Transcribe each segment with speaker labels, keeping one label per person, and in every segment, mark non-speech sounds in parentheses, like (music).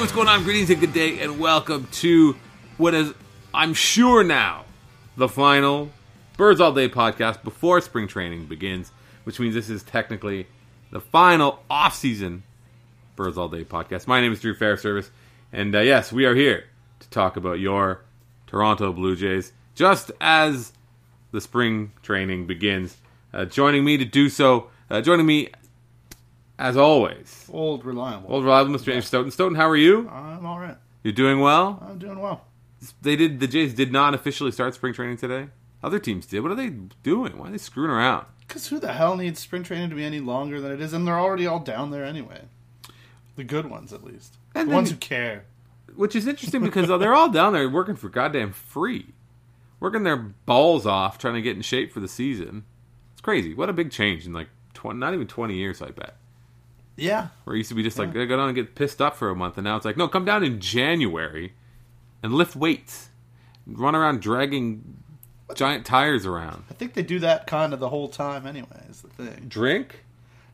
Speaker 1: What's going on? Greetings and good day, and welcome to what is, I'm sure now, the final Birds All Day podcast before spring training begins, which means this is technically the final off-season Birds All Day podcast. My name is Drew Fairservice, and uh, yes, we are here to talk about your Toronto Blue Jays just as the spring training begins. Uh, joining me to do so, uh, joining me as always,
Speaker 2: Old, reliable.
Speaker 1: old reliable Mr. James Stoeten. Stoeten, how are you?
Speaker 2: I'm all right.
Speaker 1: You're doing well.
Speaker 2: I'm doing well.
Speaker 1: They did. The Jays did not officially start spring training today. Other teams did. What are they doing? Why are they screwing around?
Speaker 2: Because who the hell needs spring training to be any longer than it is? And they're already all down there anyway. The good ones, at least.
Speaker 1: And
Speaker 2: the
Speaker 1: then
Speaker 2: ones who care.
Speaker 1: Which is interesting because uh, they're all down there working for goddamn free, working their balls off trying to get in shape for the season. It's crazy. What a big change in like twenty, not even twenty years. I bet.
Speaker 2: Yeah.
Speaker 1: Where it used to be just like go down and get pissed up for a month, and now it's like no, come down in January and lift weights, run around dragging giant tires around,
Speaker 2: I think they do that kind of the whole time anyway, is the thing.
Speaker 1: drink,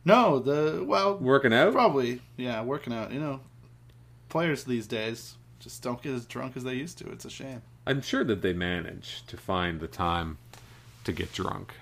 Speaker 2: No, the, well,
Speaker 1: working out.
Speaker 2: probably, yeah, working out. You know, players these days just don't get as drunk as they used to. It's a shame.
Speaker 1: I'm sure that they manage to find the time to get drunk.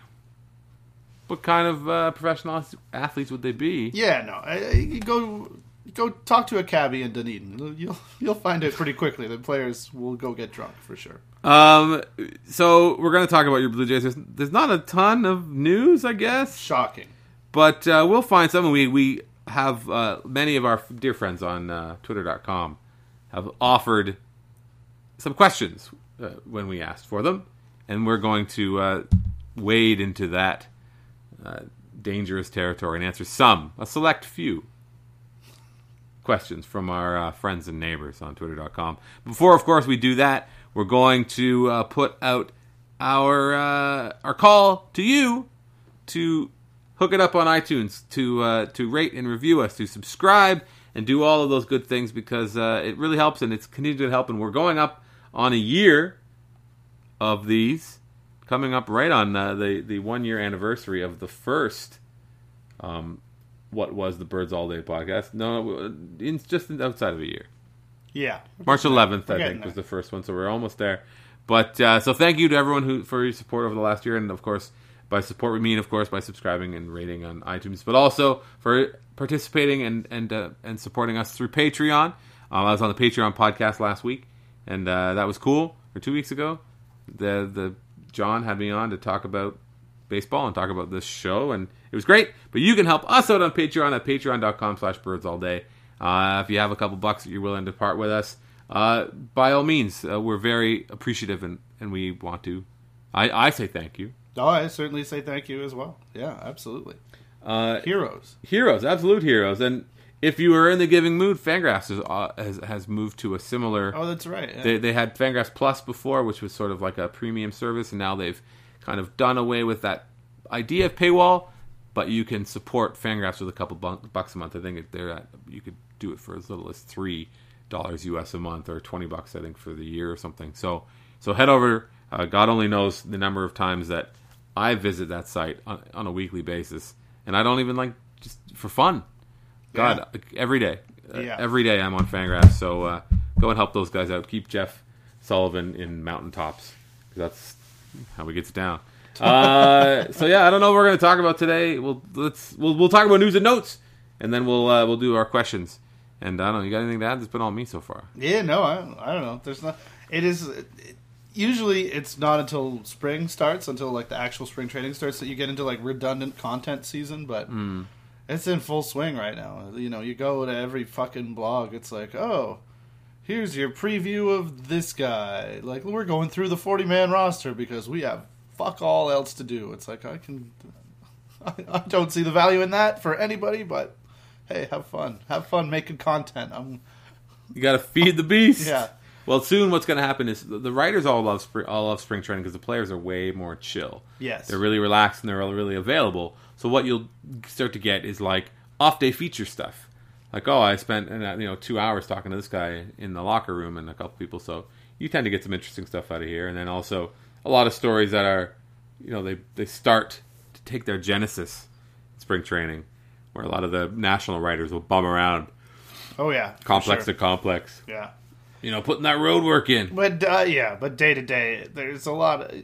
Speaker 1: What kind of uh, professional athletes would they be?
Speaker 2: Yeah, no. I, go go talk to a cabbie in Dunedin. You'll you'll find out pretty quickly that players will go get drunk for sure.
Speaker 1: Um, so we're going to talk about your Blue Jays. There's, there's not a ton of news, I guess,
Speaker 2: Shocking.
Speaker 1: but uh, we'll find some. We we have uh, many of our dear friends on uh, Twitter.com have offered some questions uh, when we asked for them, and we're going to uh, wade into that uh, dangerous territory and answer some, a select few questions from our uh, friends and neighbors on twitter.com. Before, of course, we do that, we're going to uh, put out our uh, our call to you to hook it up on iTunes, to uh, to rate and review us, to subscribe and do all of those good things because it really helps and it's continued to help. And we're going up on a year of these, coming up right on uh, the the one year anniversary of the first. Um, what was the Birds All Day podcast? No, it's just outside of a year.
Speaker 2: Yeah.
Speaker 1: March 11th, I think, was the first one, so we're almost there. But uh, so thank you to everyone who for your support over the last year, and of course by support we mean, of course, by subscribing and rating on iTunes, but also for participating and and uh, and supporting us through Patreon. Um, I was on the Patreon podcast last week, and uh, that was cool. Or two weeks ago, the the John had me on to talk about baseball and talk about this show, and it was great. But you can help us out on Patreon at patreon.com slash birds all day. Uh, if you have a couple bucks that you're willing to part with us, uh, by all means, uh, we're very appreciative and, and we want to. I, I say thank you.
Speaker 2: Oh, I certainly say thank you as well. Yeah, absolutely.
Speaker 1: Uh,
Speaker 2: Heroes.
Speaker 1: heroes, absolute heroes. And if you are in the giving mood, Fangraphs has, uh, has, has moved to a similar.
Speaker 2: Oh, that's right. Yeah.
Speaker 1: They, they had Fangraphs Plus before, which was sort of like a premium service, and now they've kind of done away with that idea of paywall. But you can support Fangraphs with a couple bucks a month. I think they're at, you could do it for as little as three dollars US a month, or twenty bucks I think for the year or something. So so head over. Uh, God only knows the number of times that I visit that site on, on a weekly basis, and I don't even like just for fun. God, every day, Uh,
Speaker 2: Yeah.
Speaker 1: every day I'm on Fangraphs. So uh, go and help those guys out. Keep Jeff Sullivan in mountaintops because that's how he gets down. (laughs) Uh, so yeah, I don't know what we're going to talk about today. We'll let's we'll, we'll talk about news and notes, and then we'll uh, we'll do our questions. And I don't know. You got anything to add? It's been all me so far.
Speaker 2: yeah, no, I, I don't know. There's not. It is. It, usually, it's not until spring starts, until like the actual spring training starts, that you get into like redundant content season. But
Speaker 1: Hmm.
Speaker 2: It's in full swing right now. You know, you go to every fucking blog. It's like, oh, here's your preview of this guy. Like we're going through the 40 man roster because we have fuck all else to do. It's like I can. (laughs) I, I don't see the value in that for anybody, but hey, have fun. Have fun making content. I'm
Speaker 1: You got to feed the beast. (laughs)
Speaker 2: Yeah.
Speaker 1: Well, soon what's going to happen is the, the writers all love spring, all love spring training because the players are way more chill.
Speaker 2: Yes.
Speaker 1: they're really relaxed and they're really available. So what you'll start to get is like off day feature stuff. Like, oh, I spent uh, you know two hours talking to this guy in the locker room and a couple people. So you tend to get some interesting stuff out of here, and then also a lot of stories that are, you know, they they start to take their genesis in spring training, where a lot of the national writers will bum around
Speaker 2: Oh yeah,
Speaker 1: complex
Speaker 2: sure.
Speaker 1: to complex.
Speaker 2: yeah.
Speaker 1: You know, putting that road work in.
Speaker 2: But uh, yeah, but day to day, there's a lot of,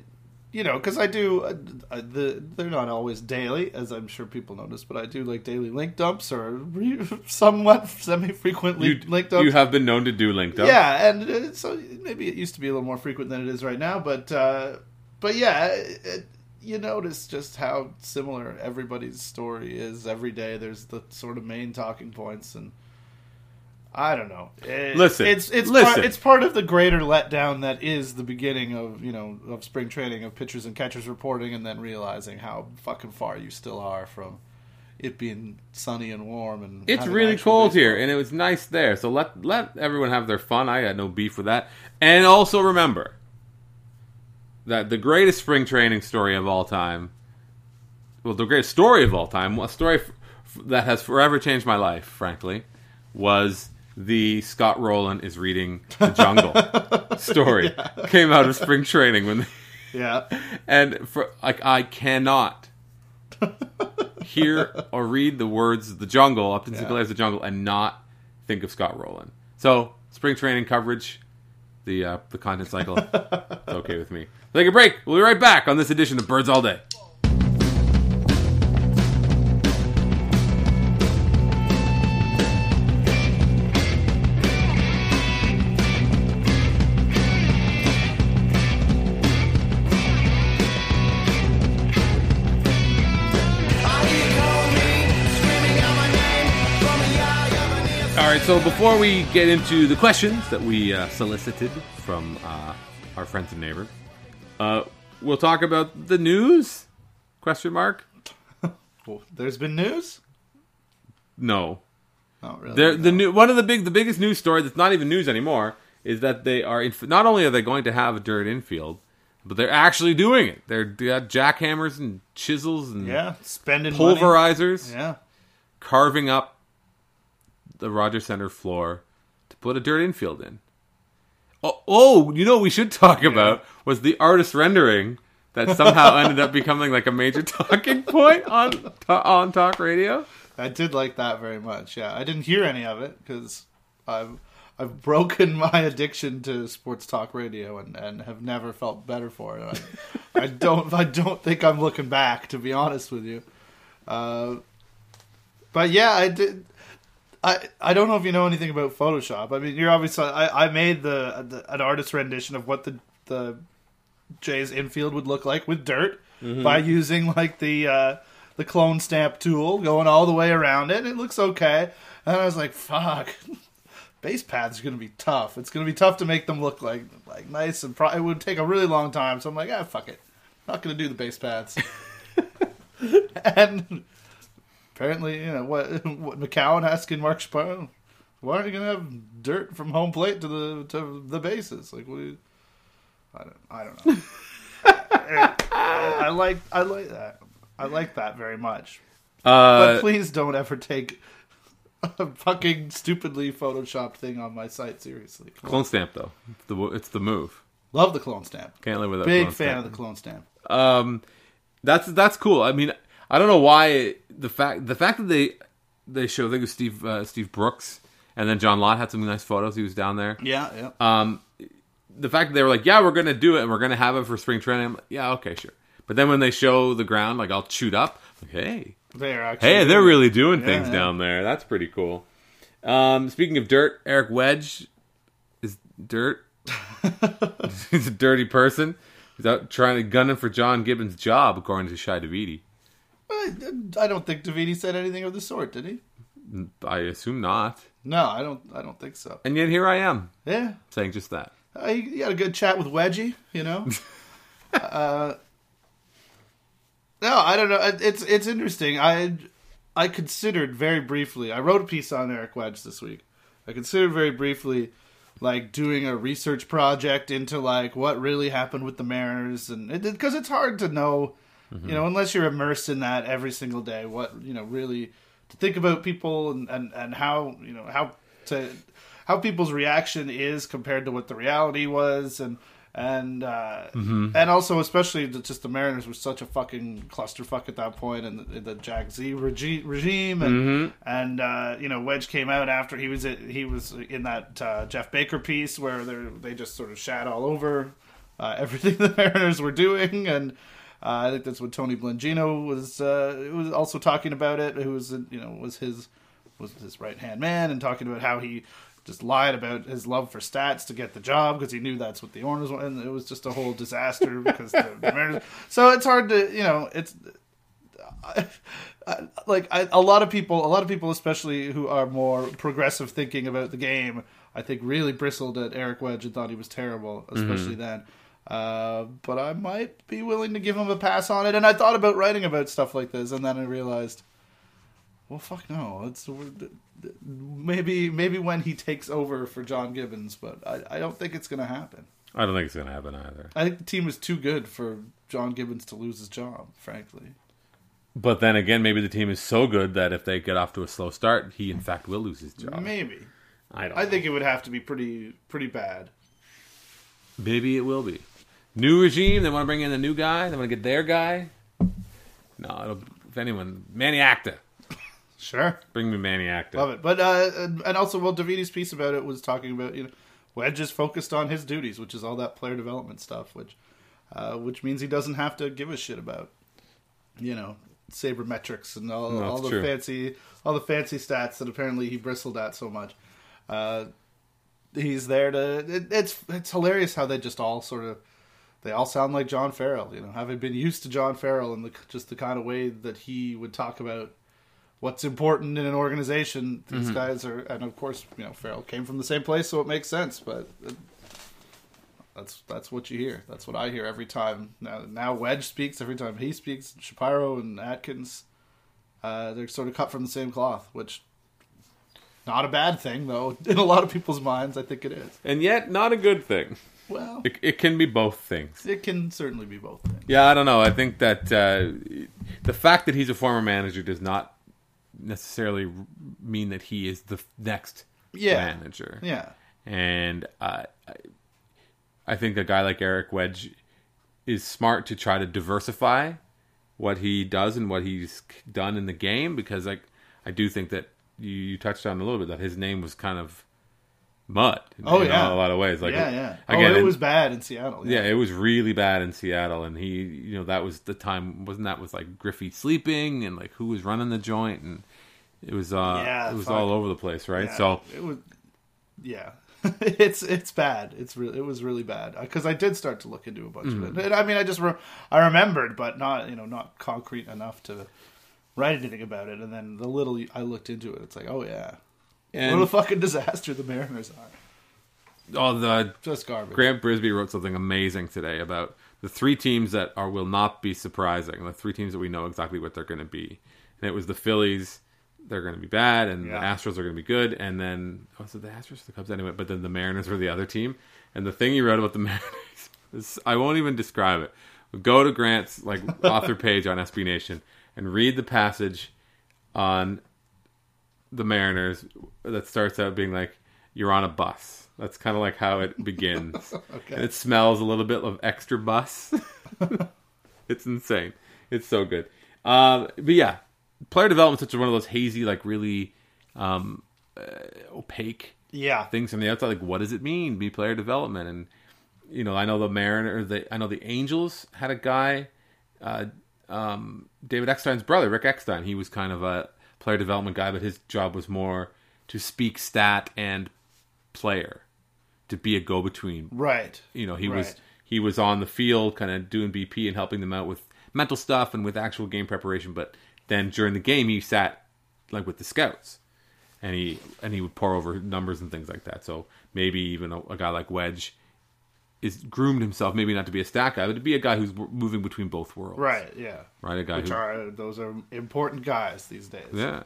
Speaker 2: you know, because I do uh, uh, the they're not always daily, as I'm sure people notice, but I do like daily link dumps or re- (laughs) somewhat semi frequent
Speaker 1: You,
Speaker 2: link, link dumps.
Speaker 1: you have been known to do linked up.
Speaker 2: yeah, and uh, so maybe it used to be a little more frequent than it is right now, but uh, but yeah, it, it, you notice just how similar everybody's story is every day. There's the sort of main talking points and. I don't know. It-
Speaker 1: Listen,
Speaker 2: it's it's
Speaker 1: listen.
Speaker 2: Part, it's part of the greater letdown that is the beginning of you know of spring training of pitchers and catchers reporting, and then realizing how fucking far you still are from it being sunny and warm and
Speaker 1: It's really cold
Speaker 2: baseball.
Speaker 1: here, and it was nice there. So let let everyone have their fun. I got no beef with that. And also remember that the greatest spring training story of all time, well, the greatest story of all time, a story f- f- that has forever changed my life, frankly, was the Scott Rolen is reading the Jungle (laughs) story. Came out of spring training when.
Speaker 2: Yeah,
Speaker 1: and for like I cannot hear or read the words "the jungle" up to
Speaker 2: Yeah.
Speaker 1: yeah. the jungle and not think of Scott Rolen. So spring training coverage, the uh, the content cycle, it's okay with me. Take a break. We'll be right back on this edition of Birds All Day. So before we get into the questions that we uh, solicited from uh, our friends and neighbors, uh, we'll talk about the news. Question mark? (laughs)
Speaker 2: Well, there's been news.
Speaker 1: No.
Speaker 2: Oh, really?
Speaker 1: They're, the new one of the big the biggest news story that's not even news anymore is that they are in, not only are they going to have a dirt infield, but they're actually doing it. They're they got jackhammers and chisels and
Speaker 2: yeah, spending money.
Speaker 1: pulverizers,
Speaker 2: Yeah,
Speaker 1: carving up the Rogers Center floor to put a dirt infield in. Oh, oh you know what we should talk about was the artist rendering that somehow (laughs) ended up becoming like a major talking point on on talk radio.
Speaker 2: I did like that very much. Yeah, I didn't hear any of it because I've I've broken my addiction to sports talk radio and, and have never felt better for it. I, I don't I don't think I'm looking back to be honest with you. Uh, but yeah, I did. I, I don't know if you know anything about Photoshop. I mean, you're obviously I, I made the, the an artist rendition of what the the Jay's infield would look like with dirt by using like the uh, the clone stamp tool, going all the way around it. It looks okay, and I was like, "Fuck, (laughs) base paths are gonna be tough. It's gonna be tough to make them look like like nice and pro- it would take a really long time." So I'm like, "Ah, fuck it, I'm not gonna do the base paths." (laughs) and apparently, you know what (laughs) what McCown asking Mark Shapiro, why aren't you gonna have dirt from home plate to the to the bases? Like, what? Do you, I don't I don't know. (laughs) I, I like I like that. I like that very much.
Speaker 1: Uh, But
Speaker 2: please don't ever take a fucking stupidly photoshopped thing on my site seriously.
Speaker 1: clone stamp though, it's the it's the move.
Speaker 2: Love the clone stamp.
Speaker 1: Can't live without.
Speaker 2: Big fan
Speaker 1: stamp.
Speaker 2: of the clone stamp.
Speaker 1: Um, that's that's cool. I mean, I don't know why the fact the fact that they they show I think it was Steve uh, Steve Brooks and then John Lott had some nice photos. He was down there.
Speaker 2: Yeah, yeah.
Speaker 1: Um, the fact that they were like, yeah, we're gonna do it and we're gonna have it for spring training. I'm like, yeah, okay, sure. But then when they show the ground, like all chewed up, like, hey,
Speaker 2: they're actually
Speaker 1: hey, they're really doing
Speaker 2: Yeah,
Speaker 1: things
Speaker 2: yeah.
Speaker 1: down there. That's pretty cool. Um, speaking of dirt, Eric Wedge is dirt. (laughs) (laughs) He's a dirty person. He's out trying to gun him for John Gibbons' job, according to Shi Davidi.
Speaker 2: I, I don't think Davidi said anything of the sort, did he?
Speaker 1: I assume not.
Speaker 2: No, I don't. I don't think so.
Speaker 1: And yet here I am
Speaker 2: Yeah,
Speaker 1: saying just that.
Speaker 2: uh, he, he had a good chat with Wedgie. You know. (laughs) uh, no, I don't know. It's it's interesting. I I considered very briefly. I wrote a piece on Eric Wedge this week. I considered very briefly like doing a research project into like what really happened with the Mariners and because it's hard to know, you know, unless you're immersed in that every single day. What you know really to think about people and and and how you know how to how people's reaction is compared to what the reality was and and uh,
Speaker 1: Mm-hmm.
Speaker 2: and also especially the, just the Mariners were such a fucking clusterfuck at that point, and the, the Jack Z regi- regime, and
Speaker 1: Mm-hmm.
Speaker 2: and uh, you know Wedge came out after he was he was in that uh, Geoff Baker piece where they they just sort of shat all over uh, (laughs) everything the Mariners were doing, and uh, I think that's what Tony Blengino was uh, was also talking about it. Who was you know was his was his right hand man and talking about how he just lied about his love for stats to get the job because he knew that's what the owners wanted. And it was just a whole disaster (laughs) because the, the Mariners. So it's hard to you know it's. I, (laughs) I, like I, a lot of people, a lot of people, especially who are more progressive thinking about the game, I think really bristled at Eric Wedge and thought he was terrible, especially then. Uh, but I might be willing to give him a pass on it. And I thought about writing about stuff like this, and then I realized, well, fuck no. It's maybe maybe when he takes over for John Gibbons, but I, I don't think it's going to happen.
Speaker 1: I don't think it's going to happen either.
Speaker 2: I think the team is too good for John Gibbons to lose his job, frankly.
Speaker 1: But then again, maybe the team is so good that if they get off to a slow start, he in fact will lose his job.
Speaker 2: Maybe.
Speaker 1: I don't.
Speaker 2: I
Speaker 1: know.
Speaker 2: think it would have to be pretty pretty bad.
Speaker 1: maybe it will be new regime. They want to bring in a new guy. They want to get their guy. No, it'll, if anyone, Manny Acta.
Speaker 2: Sure.
Speaker 1: Bring me Manny Acta.
Speaker 2: Love it. But uh and also well Davidi's piece about it was talking about, you know, Wedge is focused on his duties, which is all that player development stuff, which uh which means he doesn't have to give a shit about you know, sabermetrics and all,
Speaker 1: No,
Speaker 2: all the
Speaker 1: true.
Speaker 2: fancy all the fancy stats that apparently he bristled at so much. Uh he's there to it, it's it's hilarious how they just all sort of they all sound like John Farrell, you know, having been used to John Farrell and the just the kind of way that he would talk about what's important in an organization. These
Speaker 1: Mm-hmm.
Speaker 2: guys are, and of course, you know, Farrell came from the same place, so it makes sense. But uh, that's that's what you hear. That's what I hear every time. Now, now Wedge speaks every time he speaks. Shapiro and Atkins, uh, they're sort of cut from the same cloth, which not a bad thing though. (laughs) In a lot of people's minds, I think it is.
Speaker 1: and yet, not a good thing.
Speaker 2: Well,
Speaker 1: It, it can be both things.
Speaker 2: it can certainly be both things.
Speaker 1: Yeah, I don't know. I think that uh, the fact that he's a former manager does not necessarily mean that he is the next
Speaker 2: Yeah.
Speaker 1: manager.
Speaker 2: Yeah,
Speaker 1: And uh, I, I think a guy like Eric Wedge is smart to try to diversify what he does and what he's done in the game because like I do think that you, you touched on a little bit that his name was kind of mud. in-
Speaker 2: Oh,
Speaker 1: in
Speaker 2: yeah.
Speaker 1: a lot of ways. Like
Speaker 2: yeah, yeah.
Speaker 1: Again,
Speaker 2: oh, it
Speaker 1: and-
Speaker 2: was bad in Seattle.
Speaker 1: yeah, it was really bad in Seattle, and he, you know, that was the time. Wasn't that with like Griffey sleeping and like who was running the joint, and it was, uh,
Speaker 2: Yeah,
Speaker 1: it was
Speaker 2: fuck.
Speaker 1: all over the place, right?
Speaker 2: Yeah,
Speaker 1: So
Speaker 2: it was, yeah, (laughs) it's it's bad. It's really it was really bad because I did start to look into a bunch
Speaker 1: Mm-hmm.
Speaker 2: of it. And I mean, I just re- I remembered, but not you know not concrete enough to write anything about it. And then the little I looked into it, it's like, oh yeah,
Speaker 1: and
Speaker 2: what a fucking disaster the Mariners are.
Speaker 1: oh, the
Speaker 2: Just garbage.
Speaker 1: Grant Brisbee wrote something amazing today about the three teams that are will not be surprising. The three teams that we know exactly what they're going to be, and it was the Phillies. They're going to be bad, and
Speaker 2: Yeah.
Speaker 1: the Astros are going to be good, and then oh, it the Astros or the Cubs anyway? But then the Mariners were the other team. And the thing he wrote about the (laughs) Mariners, is, I won't even describe it. Go to Grant's like (laughs) author page on SB Nation and read the passage on the Mariners that starts out being like, "You're on a bus." That's kind of like how it (laughs) begins.
Speaker 2: Okay.
Speaker 1: And it smells a little bit of extra bus. (laughs) it's insane. It's so good. Um, but yeah, player development such one of those hazy, like really um, uh, opaque
Speaker 2: Yeah,
Speaker 1: things from the outside. Like, what does it mean? Be player development, and you know, I know the Mariner. The I know the Angels had a guy, uh, um, David Eckstein's brother, Rick Eckstein. He was kind of a player development guy, but his job was more to speak stat and player, to be a go between
Speaker 2: right.
Speaker 1: you know he was he was on the field kind of doing bp and helping them out with mental stuff and with actual game preparation but then during the game he sat like with the scouts and he and he would pour over numbers and things like that. So maybe even a, a guy like wedge is groomed himself maybe not to be a stat guy but to be a guy who's moving between both worlds
Speaker 2: Right. Yeah.
Speaker 1: right a guy
Speaker 2: Which
Speaker 1: who
Speaker 2: are those are important guys these days.
Speaker 1: yeah.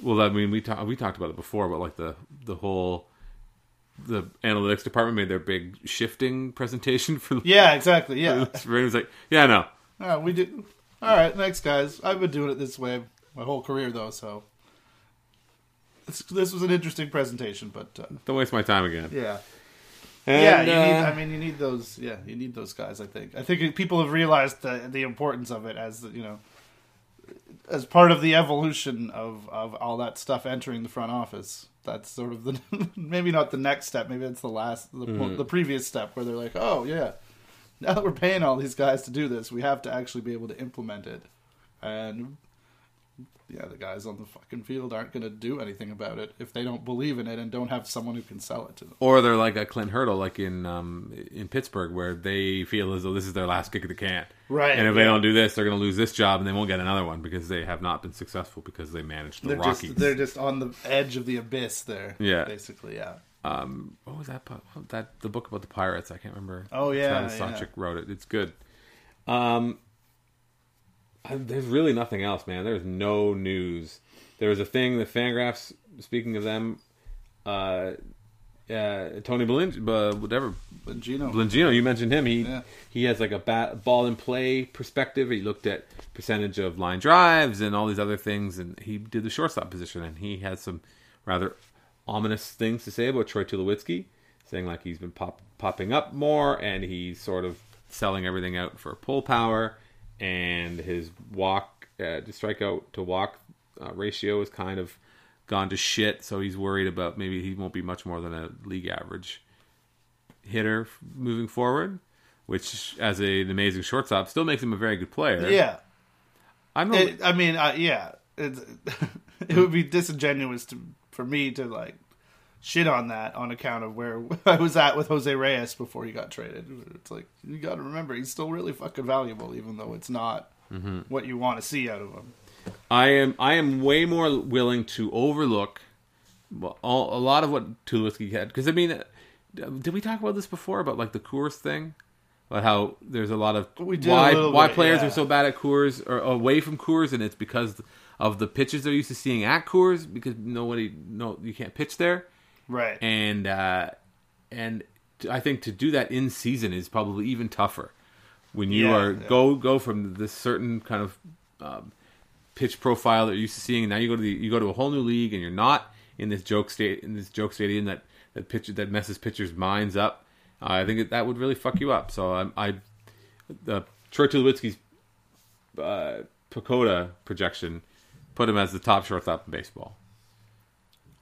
Speaker 1: Well, I mean, we talked we talked about it before, but like the the whole the analytics department made their big shifting presentation for
Speaker 2: Yeah. Exactly. (laughs) Yeah.
Speaker 1: it was like, yeah, no,
Speaker 2: Uh, we did. All right, thanks, guys. I've been doing it this way my whole career, though, so this, this was an interesting presentation. But uh,
Speaker 1: don't waste my time again.
Speaker 2: yeah, yeah,
Speaker 1: And,
Speaker 2: you need.
Speaker 1: uh,
Speaker 2: I mean, you need those. Yeah, you need those guys. I think. I think people have realized the the importance of it as you know, as part of the evolution of of all that stuff entering the front office. That's sort of the (laughs) maybe not the next step. Maybe it's the last, the,
Speaker 1: Mm-hmm.
Speaker 2: the previous step where they're like, oh yeah, now that we're paying all these guys to do this, we have to actually be able to implement it. And yeah, the guys on the fucking field aren't going to do anything about it if they don't believe in it and don't have someone who can sell it to them.
Speaker 1: or they're like a Clint Hurdle, like in um, in Pittsburgh, where they feel as though this is their last kick of the can.
Speaker 2: Right,
Speaker 1: And if they don't do this, they're going to lose this job, and they won't get another one because they have not been successful because they managed the
Speaker 2: They're
Speaker 1: Rockies.
Speaker 2: just they're just on the edge of the abyss there.
Speaker 1: Yeah.
Speaker 2: basically, yeah.
Speaker 1: um, what was that? That the book about the pirates? I can't remember.
Speaker 2: Oh, yeah,
Speaker 1: Travis
Speaker 2: yeah.
Speaker 1: Wrote it. It's good. Um, I, there's really nothing else, man. There's no news. There was a thing. The Fangraphs. Speaking of them, uh, uh, Tony Belin, uh, whatever
Speaker 2: But Gino,
Speaker 1: Blingino, you mentioned him. He
Speaker 2: Yeah.
Speaker 1: he has like a bat, ball in play perspective. He looked at percentage of line drives and all these other things, and he did the shortstop position. And he had some rather ominous things to say about Troy Tulowitzki, saying like he's been pop, popping up more, and he's sort of selling everything out for pull power, and his walk uh, to strikeout to walk uh, ratio is kind of gone to shit. So he's worried about maybe he won't be much more than a league average hitter moving forward, which as a, an amazing shortstop still makes him a very good player.
Speaker 2: yeah.
Speaker 1: I'm not,
Speaker 2: It, I mean, uh, yeah. It, (laughs) it would be disingenuous to for me to like shit on that on account of where (laughs) I was at with Jose Reyes before he got traded. It's like you got to remember he's still really fucking valuable, even though it's not
Speaker 1: Mm-hmm.
Speaker 2: what you want to see out of him.
Speaker 1: I am I am way more willing to overlook all, a lot of what Tulowitzki had because I mean, did we talk about this before about like the Coors thing? About how there's a lot of
Speaker 2: We did
Speaker 1: why why
Speaker 2: bit,
Speaker 1: players
Speaker 2: yeah.
Speaker 1: are so bad at Coors or away from Coors, and it's because of the pitches they're used to seeing at Coors because nobody no you can't pitch there.
Speaker 2: Right.
Speaker 1: and uh, and I think to do that in season is probably even tougher when you
Speaker 2: Yeah,
Speaker 1: are
Speaker 2: yeah.
Speaker 1: go go from this certain kind of um, pitch profile that you're used to seeing, and now you go to the you go to a whole new league, and you're not in this joke state in this joke stadium that that pitch that messes pitchers' minds up. Uh, I think that, that would really fuck you up. So I, I the Troy Tulowitzki's uh, Pacoda projection put him as the top shortstop in baseball,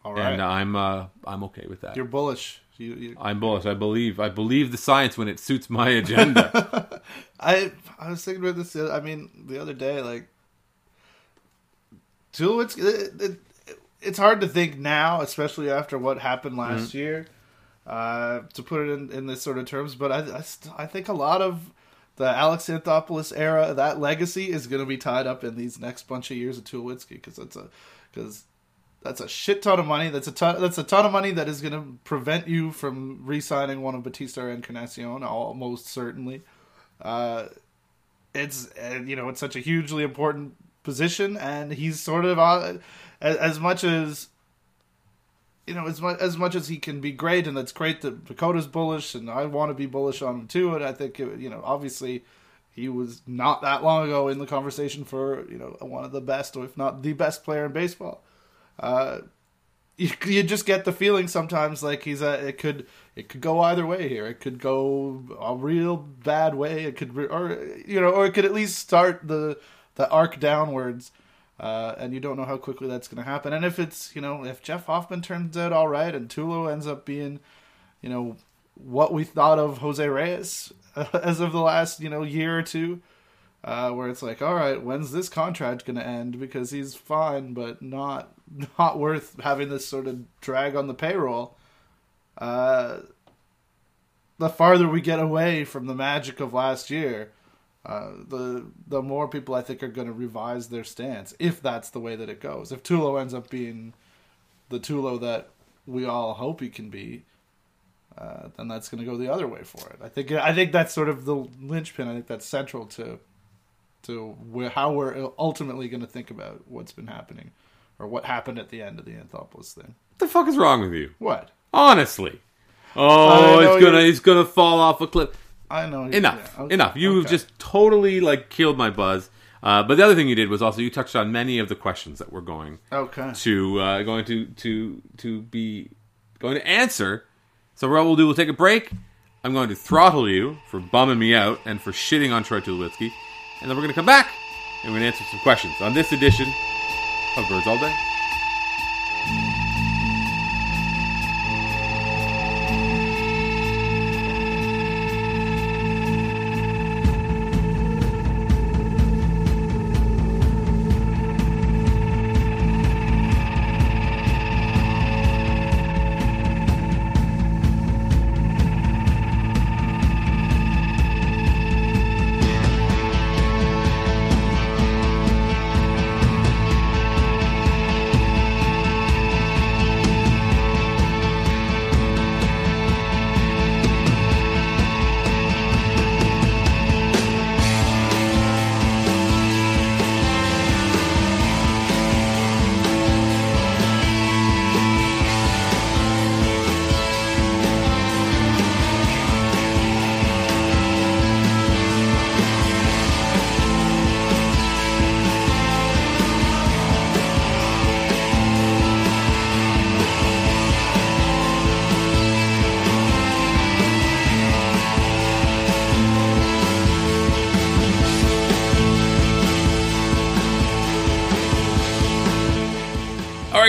Speaker 2: All right.
Speaker 1: and I'm uh, I'm okay with that.
Speaker 2: You're bullish. You, you,
Speaker 1: I'm bullish. I believe. I believe the science when it suits my agenda. (laughs)
Speaker 2: I I was thinking about this. I mean, the other day, like, Tulowitzki. It, it, it's hard to think now, especially after what happened last year, uh, to put it in, in this sort of terms. But I I, st- I think a lot of the Alex Anthopoulos era, that legacy is going to be tied up in these next bunch of years of Tulowitzki because that's a because that's a shit ton of money. That's a ton. That's a ton of money that is going to prevent you from re-signing one of Bautista or Encarnacion, almost certainly. Uh, it's uh, you know it's such a hugely important position, and he's sort of uh, as, as much as you know as much as much as he can be great, and that's great that PECOTA's bullish, and I want to be bullish on him too. And I think it, you know obviously he was not that long ago in the conversation for you know one of the best, or if not the best player in baseball. Uh, you, you just get the feeling sometimes like he's a it could it could go either way here. It could go a real bad way. It could re- or you know or it could at least start the the arc downwards. Uh, and you don't know how quickly that's going to happen. And if it's you know if Jeff Hoffman turns out all right and Tulo ends up being you know what we thought of Jose Reyes (laughs) as of the last you know year or two, uh, where it's like, all right, when's this contract going to end? Because he's fine, but not not worth having this sort of drag on the payroll. Uh, the farther we get away from the magic of last year, uh, the the more people I think are going to revise their stance if that's the way that it goes. If Tulo ends up being the Tulo that we all hope he can be, uh, then that's going to go the other way for it. I think I think that's sort of the linchpin. I think that's central to to how we're ultimately going to think about what's been happening or what happened at the end of the Anthopoulos thing.
Speaker 1: what the fuck is wrong with you?
Speaker 2: What?
Speaker 1: Honestly. Oh, it's gonna it's gonna fall off a cliff.
Speaker 2: I know.
Speaker 1: Enough.
Speaker 2: yeah, okay,
Speaker 1: Enough. You've
Speaker 2: okay.
Speaker 1: just totally like killed my buzz. Uh, but the other thing you did was also you touched on many of the questions that we're going
Speaker 2: okay.
Speaker 1: to uh, going to to to be going to answer So what we'll do, we'll take a break. I'm going to throttle you for bumming me out and for shitting on Troy Tulowitzki. And then we're going to come back and we're going to answer some questions on this edition of Birds All Day.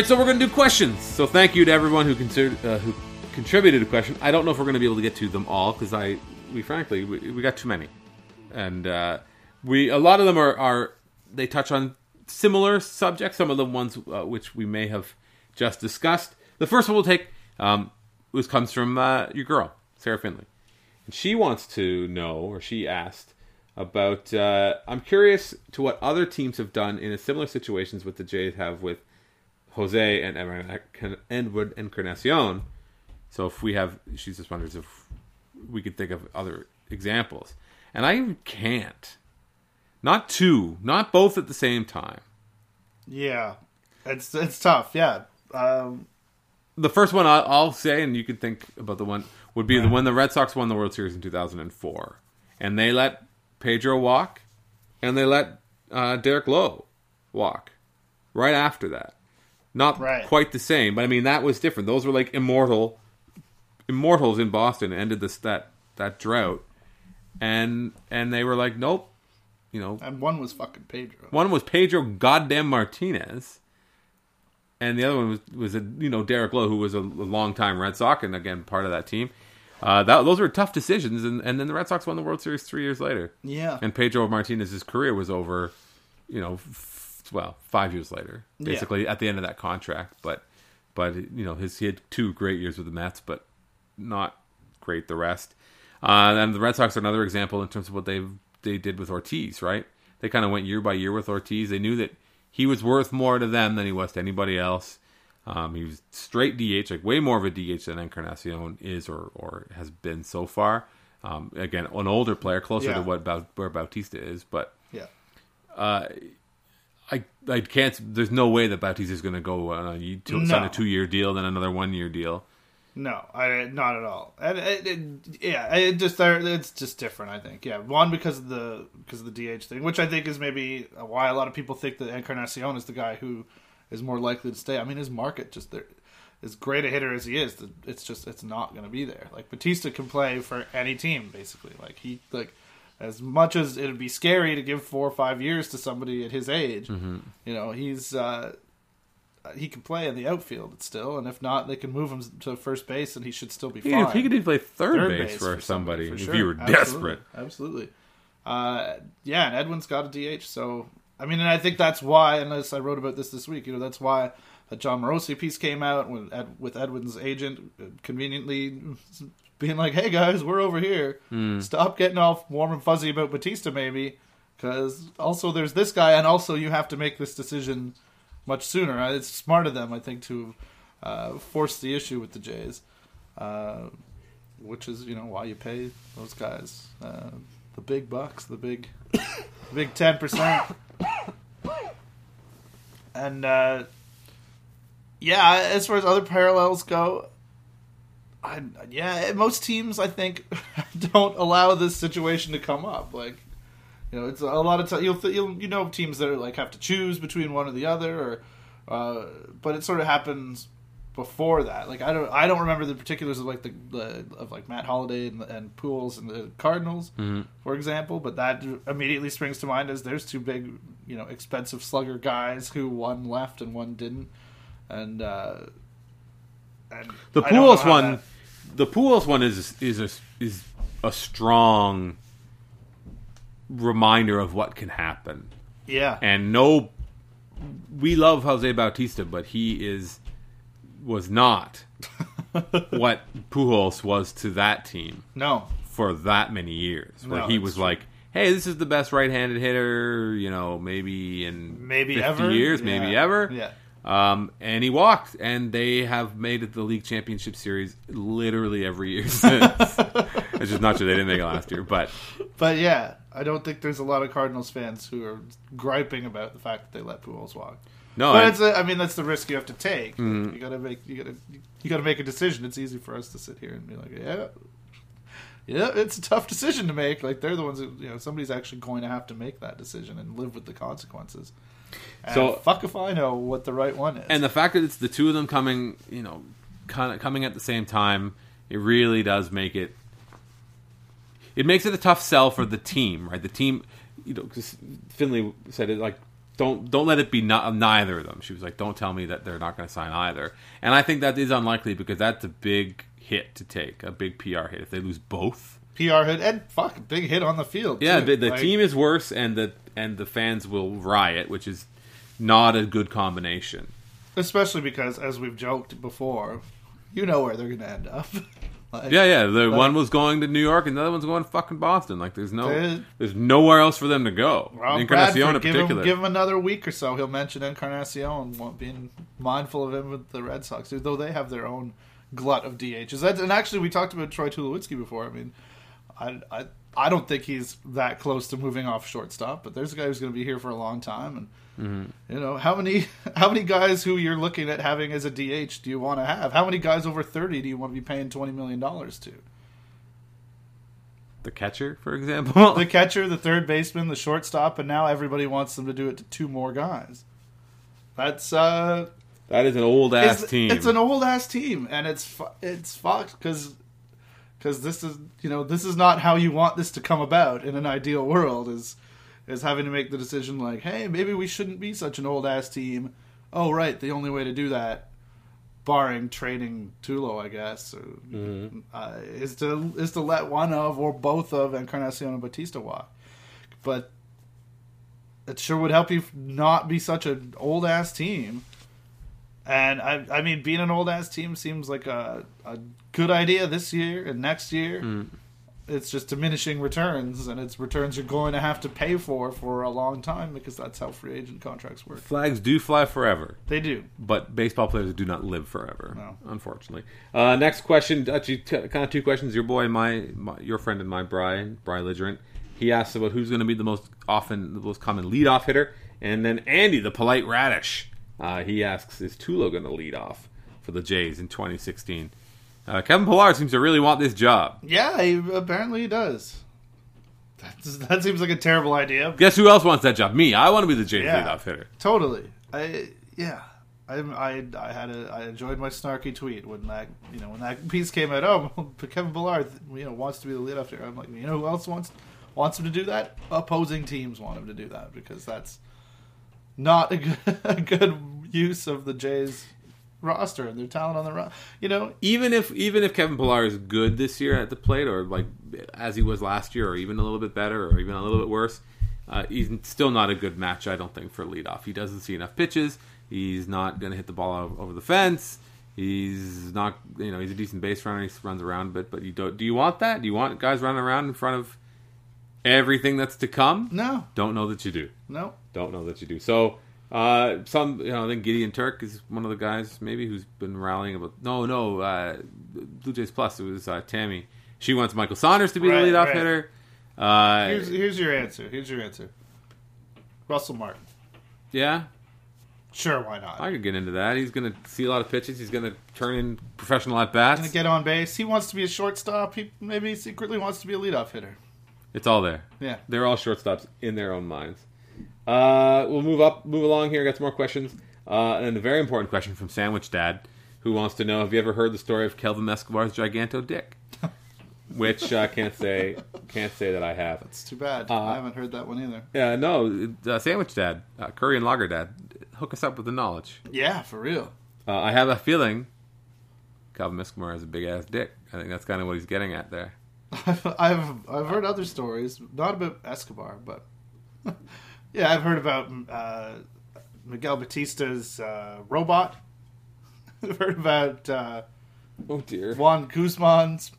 Speaker 1: So we're going to do questions. So thank you to everyone who considered uh, who contributed a question. I don't know if we're going to be able to get to them all because I, we frankly, we, we got too many, and uh, we a lot of them are are they touch on similar subjects. Some of the ones uh, which we may have just discussed. The first one we'll take um, was comes from uh, your girl Sarah Finley, and she wants to know, or she asked about. Uh, I'm curious to what other teams have done in a similar situations with the Jays have with Jose and Edwin Encarnacion. So if we have, she's just wonders if we could think of other examples, and I can't. Not two, not both at the same time.
Speaker 2: Yeah, it's it's tough. Yeah, um,
Speaker 1: The first one I'll, I'll say, and you can think about the one would be the when the Red Sox won the World Series in 2004, and they let Pedro walk, and they let uh, Derek Lowe walk right after that. Not
Speaker 2: Right.
Speaker 1: quite the same, but I mean that was different. Those were like immortal, immortals in Boston. Ended this that that drought, and and they were like, nope, you know,
Speaker 2: and one was fucking Pedro.
Speaker 1: one was Pedro goddamn Martinez, and the other one was was a, you know Derek Lowe, who was a, a longtime Red Sox and again part of that team. Uh, that those were tough decisions, and, and then the Red Sox won the World Series three years later,
Speaker 2: Yeah,
Speaker 1: and Pedro Martinez's career was over. You know, f- well, five years later,
Speaker 2: Yeah.
Speaker 1: basically at the end of that contract. But but you know, his he had two great years with the Mets, but not great the rest. Uh, and the Red Sox are another example in terms of what they they did with Ortiz. Right? They kind of went year by year with Ortiz. They knew that he was worth more to them than he was to anybody else. Um, he was straight DH, like way more of a DH than Encarnacion is or or has been so far. Um, again, an older player, closer
Speaker 2: Yeah.
Speaker 1: to what Baut- where Bautista is, but
Speaker 2: yeah,
Speaker 1: I I can't. There's no way that Bautista is going to go uh, on a to sign a two year deal, then another one year deal.
Speaker 2: no, I not at all. And it, it, yeah, it just there. It's just different. I think. Yeah, one because of the because of the DH thing, which I think is maybe why a lot of people think that Encarnacion is the guy who is more likely to stay. I mean, his market just there. As great a hitter as he is, it's just it's not going to be there. Like Bautista can play for any team, basically. Like he like as much as it'd be scary to give four or five years to somebody at his age, you know, he's uh, he can play in the outfield still, and if not, they can move him to first base, and he should still be
Speaker 1: He,
Speaker 2: fine.
Speaker 1: he could even play third,
Speaker 2: Third
Speaker 1: base, for, somebody,
Speaker 2: for
Speaker 1: if you were
Speaker 2: Absolutely.
Speaker 1: desperate.
Speaker 2: Absolutely. Uh, yeah, and Edwin's got a DH, so I mean, and I think that's why. Unless I wrote about this this week, you know, that's why the Jon Morosi piece came out with Ed, with Edwin's agent uh, conveniently being like, "Hey guys, we're over here.
Speaker 1: Hmm.
Speaker 2: Stop getting all warm and fuzzy about Bautista, maybe." Because also there's this guy, and also you have to make this decision much sooner. Uh, It's smart of them, I think, to uh, force the issue with the Jays, uh, which is you know why you pay those guys uh, the big bucks, the big, (coughs) big ten percent, and uh, yeah, as far as other parallels go. I, yeah, most teams I think (laughs) don't allow this situation to come up. Like, you know, it's a lot of times you'll, you'll you know teams that are like have to choose between one or the other, or uh, but it sort of happens before that. Like I don't I don't remember the particulars of like the, the of like Matt Holliday and, and Pujols and the Cardinals, for example. But that immediately springs to mind as there's two big you know expensive slugger guys who one left and one didn't, and. uh and
Speaker 1: The
Speaker 2: I don't know
Speaker 1: Pujols
Speaker 2: how
Speaker 1: one,
Speaker 2: that-
Speaker 1: the Pujols one is is a, is a strong reminder of what can happen.
Speaker 2: yeah,
Speaker 1: And no, we love Jose Bautista, but he is was not (laughs) what Pujols was to that team
Speaker 2: no,
Speaker 1: for that many years. Where
Speaker 2: No,
Speaker 1: he was
Speaker 2: true.
Speaker 1: like, "Hey, this is the best right-handed hitter, you know, maybe in
Speaker 2: maybe
Speaker 1: 50
Speaker 2: ever
Speaker 1: years, maybe ever."
Speaker 2: Yeah,
Speaker 1: Um, and he walked, and they have made it the league championship series literally every year (laughs) since. it's just not true; they didn't make it last year, but
Speaker 2: but yeah, I don't think there's a lot of Cardinals fans who are griping about the fact that they let Pujols walk.
Speaker 1: no,
Speaker 2: But
Speaker 1: I-
Speaker 2: it's a, I mean that's the risk you have to take.
Speaker 1: Mm-hmm.
Speaker 2: You gotta make you gotta you gotta make a decision. It's easy for us to sit here and be like, yeah, yeah, it's a tough decision to make. Like they're the ones who you know somebody's actually going to have to make that decision and live with the consequences. And
Speaker 1: So-
Speaker 2: fuck if I know what the right one is.
Speaker 1: and the fact that it's the two of them coming, you know, kind of coming at the same time, it really does make it. It makes it a tough sell for the team, right? The team, you know, because Finley said it like, don't don't let it be not, neither of them. She was like, don't tell me that they're not going to sign either, and I think that is unlikely because that's a big hit to take, a big PR hit if they lose both.
Speaker 2: PR hit and fuck big hit on the field.
Speaker 1: Yeah,
Speaker 2: too.
Speaker 1: the, the
Speaker 2: Like,
Speaker 1: team is worse, and the and the fans will riot, which is not a good combination.
Speaker 2: especially because as we've joked before, you know where they're going to end up. (laughs) Like,
Speaker 1: Yeah, yeah. The
Speaker 2: Like-
Speaker 1: one was going to New York, and the other one's going to fucking Boston. Like, there's no, there's nowhere else for them to go.
Speaker 2: Rob
Speaker 1: Encarnacion in
Speaker 2: Bradford, give
Speaker 1: particular.
Speaker 2: him, give him another week or so. He'll mention Encarnacion, won't being mindful of him with the Red Sox, though they have their own glut of DHs. And actually, we talked about Troy Tulowitzki before. I mean, I, I I don't think he's that close to moving off shortstop, but there's a guy who's going to be here for a long time, and
Speaker 1: Mm-hmm.
Speaker 2: you know how many (laughs) how many guys who you're looking at having as a DH do you want to have? How many guys over thirty do you want to be paying twenty million dollars to?
Speaker 1: the catcher, for example.
Speaker 2: the catcher, the third baseman, the shortstop, and now everybody wants them to do it to two more guys. That's uh,
Speaker 1: that is an old ass team.
Speaker 2: It's an old ass team, and it's it's fucked because because this is you know this is not how you want this to come about in an ideal world. Is is having to make the decision like, hey, maybe we shouldn't be such an old ass team. Oh, right, the only way to do that, barring trading Tulo, I guess, or,
Speaker 1: Mm-hmm.
Speaker 2: uh, is to is to let one of or both of Encarnacion and Bautista walk. But it sure would help you not be such an old ass team. And I, I mean, being an old ass team seems like a, a good idea this year and next year.
Speaker 1: Mm.
Speaker 2: It's just diminishing returns, and it's returns you're going to have to pay for for a long time because that's how free agent contracts work.
Speaker 1: Flags do fly forever,
Speaker 2: They do.
Speaker 1: but baseball players do not live forever.
Speaker 2: No.
Speaker 1: Unfortunately. Uh, next question, actually, t- kind of two questions. Your boy, my, my your friend and my Brian, Brian Ligerent. He asks about who's going to be the most often, the most common leadoff hitter, and then Andy, the polite radish. Uh, he asks, is Tulo going to lead off for the Jays in 2016? Uh, Kevin Pillar seems to really want this job.
Speaker 2: Yeah, he, apparently he does. That's, that seems like a terrible idea.
Speaker 1: Guess who else wants that job? Me. I want to be the Jays
Speaker 2: Yeah.
Speaker 1: leadoff hitter.
Speaker 2: Totally. I yeah. I I I had a I enjoyed my snarky tweet when that you know when that piece came out. Oh, (laughs) Kevin Ballard, you know, wants to be the leadoff hitter. I'm like, you know, who else wants wants him to do that? Opposing teams want him to do that because that's not a good, (laughs) a good use of the Jays roster and their talent on the roster. You know,
Speaker 1: even if even if Kevin Pillar is good this year at the plate, or like as he was last year, or even a little bit better, or even a little bit worse, uh, he's still not a good match. I don't think for leadoff. He doesn't see enough pitches. He's not going to hit the ball over the fence. He's not, you know, he's a decent base runner. He runs around a bit, but you don't. Do you want that? Do you want guys running around in front of everything that's to come?
Speaker 2: no,
Speaker 1: Don't know that you do.
Speaker 2: no.
Speaker 1: Don't know that you do. So uh, some, you know, I think Gideon Turk is one of the guys maybe who's been rallying about. No, no, uh, Blue Jays Plus. It was uh, Tammy. She wants Michael Saunders to be
Speaker 2: Right,
Speaker 1: the leadoff
Speaker 2: right.
Speaker 1: hitter. Uh,
Speaker 2: Here's here's your answer. Here's your answer. Russell Martin.
Speaker 1: yeah,
Speaker 2: Sure, why not?
Speaker 1: I could get into that. He's going to see a lot of pitches. He's going to turn in professional at bats.
Speaker 2: gonna get on base. He wants to be a shortstop. He maybe secretly wants to be a leadoff hitter.
Speaker 1: It's all there.
Speaker 2: Yeah.
Speaker 1: They're all shortstops in their own minds. Uh, we'll move up, move along here. Got some more questions, uh, and a very important question from Sandwich Dad, who wants to know: Have you ever heard the story of Kelvim Escobar's giganto dick? Which I uh, can't say can't say that I have.
Speaker 2: It's too bad.
Speaker 1: Uh,
Speaker 2: I haven't heard that one either.
Speaker 1: Yeah, no, uh, Sandwich Dad, uh, Curry and Lager Dad, hook us up with the knowledge.
Speaker 2: Yeah, for real.
Speaker 1: Uh, I have a feeling Kelvim Escobar has a big ass dick. I think that's kind of what he's getting at there. (laughs)
Speaker 2: I've, I've I've heard other stories, not about Escobar, but (laughs) yeah, I've heard about uh, Miguel Batista's uh, robot. (laughs) I've heard about uh,
Speaker 1: Oh dear.
Speaker 2: Juan Guzman's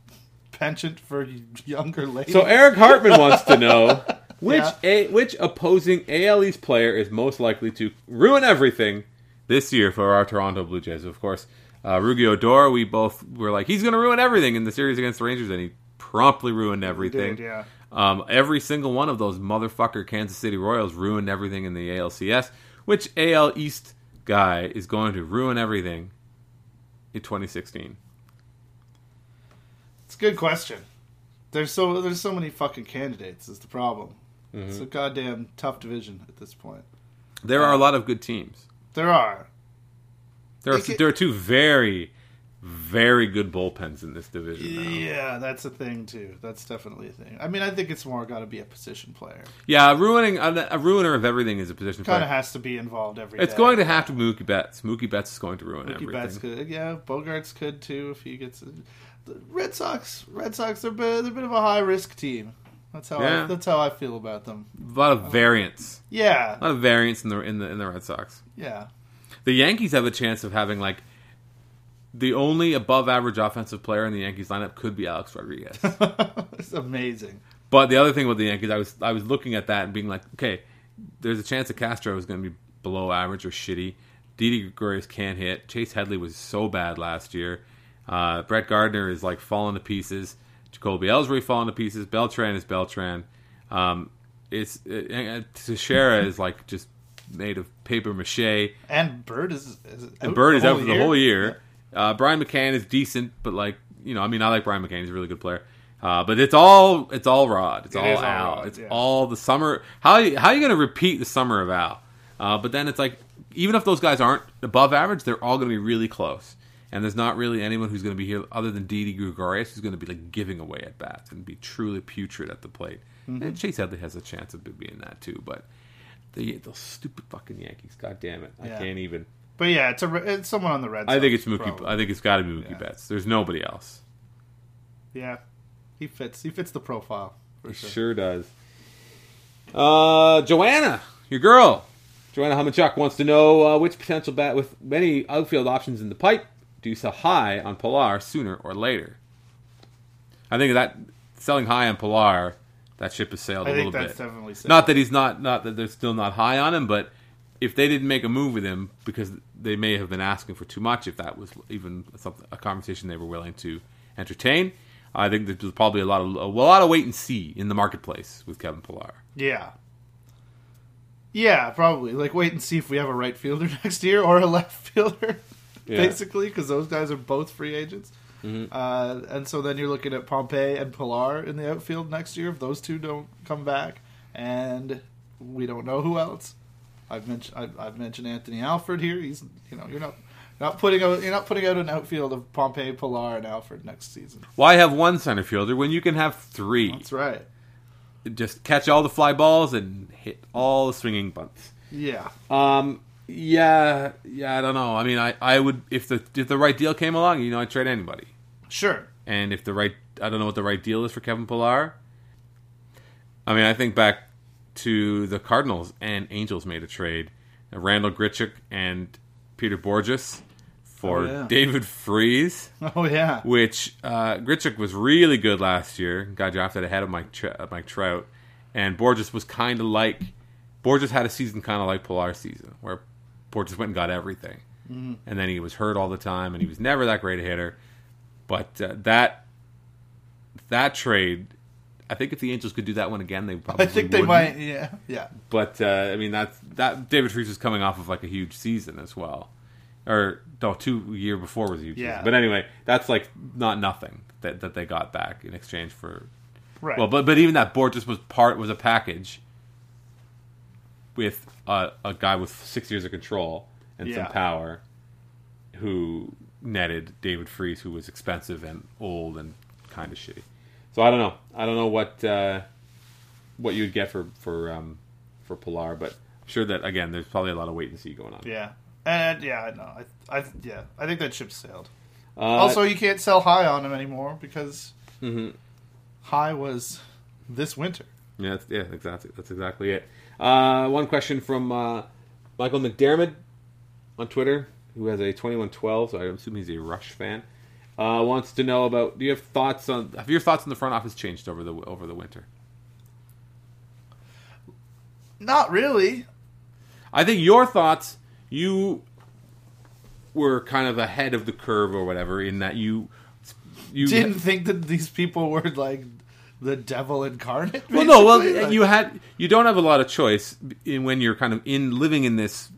Speaker 2: penchant for younger ladies.
Speaker 1: So Eric Hartman wants to know (laughs) which
Speaker 2: Yeah.
Speaker 1: a, which opposing AL player is most likely to ruin everything this year for our Toronto Blue Jays. Of course, uh, Rougned Odor, we both were like he's going to ruin everything in the series against the Rangers, and he promptly ruined everything.
Speaker 2: Did, yeah.
Speaker 1: Um, every single one of those motherfucker Kansas City Royals ruined everything in the ALCS. Which AL East guy is going to ruin everything in 2016?
Speaker 2: It's a good question. There's so there's so many fucking candidates. Is the problem?
Speaker 1: Mm-hmm.
Speaker 2: It's a goddamn tough division at this point.
Speaker 1: There are a lot of good teams.
Speaker 2: There are.
Speaker 1: There are
Speaker 2: It
Speaker 1: there are two very, very good bullpens in this division. Now.
Speaker 2: Yeah, that's a thing too. That's definitely a thing. I mean, I think it's more got to be a position player.
Speaker 1: Yeah, ruining a, a ruiner of everything is a position
Speaker 2: Kind
Speaker 1: player.
Speaker 2: of has to be involved every
Speaker 1: It's
Speaker 2: day.
Speaker 1: going to have to be Mookie Betts. Mookie Betts is going to ruin
Speaker 2: Mookie
Speaker 1: everything.
Speaker 2: Betts could, yeah. Bogaerts could too if he gets. The Red Sox, Red Sox, they're, bit- they're a bit of a high risk team. That's how
Speaker 1: Yeah.
Speaker 2: I, that's how I feel about them.
Speaker 1: A lot of variance.
Speaker 2: Yeah,
Speaker 1: A lot of variance in the in the in the Red Sox.
Speaker 2: yeah.
Speaker 1: The Yankees have a chance of having like the only above average offensive player in the Yankees lineup could be Alex Rodriguez. (laughs)
Speaker 2: it's amazing.
Speaker 1: But the other thing with the Yankees, I was I was looking at that and being like, okay, there's a chance that Castro is going to be below average or shitty. Didi Gregorius can't hit. Chase Headley was so bad last year. Uh, Brett Gardner is like falling to pieces. Jacoby Ellsbury falling to pieces. Beltran is Beltran. Um, it's uh, uh, Teixeira is like just made of paper mache.
Speaker 2: And Bird is, is
Speaker 1: And Bird is out for the whole year. Uh, Brian McCann is decent, but like you know, I mean, I like Brian McCann. He's a really good player. Uh, but it's all it's all Rod. It's
Speaker 2: It
Speaker 1: all Al.
Speaker 2: Rod,
Speaker 1: it's
Speaker 2: yeah.
Speaker 1: all the summer. How how are you going to repeat the summer of Al? Uh, but then it's like even if those guys aren't above average, they're all going to be really close. And there's not really anyone who's going to be here other than Didi Gregorius who's going to be like giving away at bats and be truly putrid at the plate.
Speaker 2: Mm-hmm.
Speaker 1: And Chase Headley has a chance of being that too. But the those stupid fucking Yankees, god damn it, I
Speaker 2: Yeah.
Speaker 1: can't even.
Speaker 2: But yeah, it's a it's someone on the Red.
Speaker 1: I think it's Mookie.
Speaker 2: probably.
Speaker 1: I think it's got to be Mookie
Speaker 2: Yeah.
Speaker 1: Betts. There's nobody else.
Speaker 2: yeah, he fits. He fits the profile for
Speaker 1: It
Speaker 2: sure.
Speaker 1: sure does. Uh, Joanna, your girl, Joanna Humachuk wants to know uh, which potential bat with many outfield options in the pipe do you sell high on Pillar sooner or later? I think that selling high on Pillar, that ship has sailed
Speaker 2: I
Speaker 1: a
Speaker 2: think
Speaker 1: little
Speaker 2: that's
Speaker 1: bit. Not that he's not, not that they're still not high on him, but if they didn't make a move with him because they may have been asking for too much, if that was even a conversation they were willing to entertain, I think there's probably a lot of a lot of wait and see in the marketplace with Kevin Pillar.
Speaker 2: Yeah. Yeah, probably. Like, wait and see if we have a right fielder (laughs) next year or a left fielder,
Speaker 1: Yeah.
Speaker 2: basically, because those guys are both free agents.
Speaker 1: Mm-hmm.
Speaker 2: Uh, and so then you're looking at Pompey and Pillar in the outfield next year if those two don't come back, and we don't know who else. I've mentioned I've, I've mentioned Anthony Alford here. He's you know you're not not putting out you're not putting out an outfield of Pompey, Pillar, and Alford next season.
Speaker 1: Why have one center fielder when you can have three?
Speaker 2: That's right.
Speaker 1: Just catch all the fly balls and hit all the swinging bunts.
Speaker 2: Yeah.
Speaker 1: Um, yeah, yeah. I don't know. I mean, I, I would if the if the right deal came along, you know, I'd trade anybody.
Speaker 2: Sure.
Speaker 1: And if the right, I don't know what the right deal is for Kevin Pillar. I mean, I think back to the Cardinals and Angels made a trade, Randal Grichuk and Peter Bourjos for
Speaker 2: Oh, yeah.
Speaker 1: David Freese, (laughs)
Speaker 2: Oh yeah.
Speaker 1: which uh, Grichuk was really good last year, got drafted ahead of Mike Tr- uh, Mike Trout, and Bourjos was kind of like Bourjos had a season kind of like Pillar's season, where Bourjos went and got everything,
Speaker 2: Mm-hmm.
Speaker 1: and then he was hurt all the time, and he was never that great a hitter. But uh, that that trade, I think if the Angels could do that one again, they probably
Speaker 2: I think they
Speaker 1: wouldn't.
Speaker 2: might. Yeah. Yeah.
Speaker 1: But uh, I mean, that's that David Freese is coming off of like a huge season as well, or no, two year before was a huge
Speaker 2: Yeah.
Speaker 1: season. But anyway, that's like not nothing that that they got back in exchange for.
Speaker 2: Right.
Speaker 1: Well, but but even that Bourjos was part was a package with a, a guy with six years of control and
Speaker 2: Yeah.
Speaker 1: some power, who netted David Freese, who was expensive and old and kind of shitty. So I don't know. I don't know what uh, what you'd get for for um, for Pillar, but I'm sure that again, there's probably a lot of wait and see going on.
Speaker 2: Yeah, and yeah, I know. I, I yeah, I think that ship sailed.
Speaker 1: Uh,
Speaker 2: also, you can't sell high on him anymore because
Speaker 1: mhm.
Speaker 2: high was this winter.
Speaker 1: Yeah, that's, yeah, exactly. That's exactly it. Uh, one question from uh, Michael McDermott on Twitter, who has a twenty-one twelve. So I assume he's a Rush fan. Uh, wants to know about. Do you have thoughts on? Have your thoughts on the front office changed over the over the winter?
Speaker 2: Not really.
Speaker 1: I think your thoughts. You were kind of ahead of the curve or whatever in that you you
Speaker 2: Didn't think that these people were like the devil incarnate.
Speaker 1: Well, no. Well.
Speaker 2: Like-
Speaker 1: you had you don't have a lot of choice in when you're kind of in living in this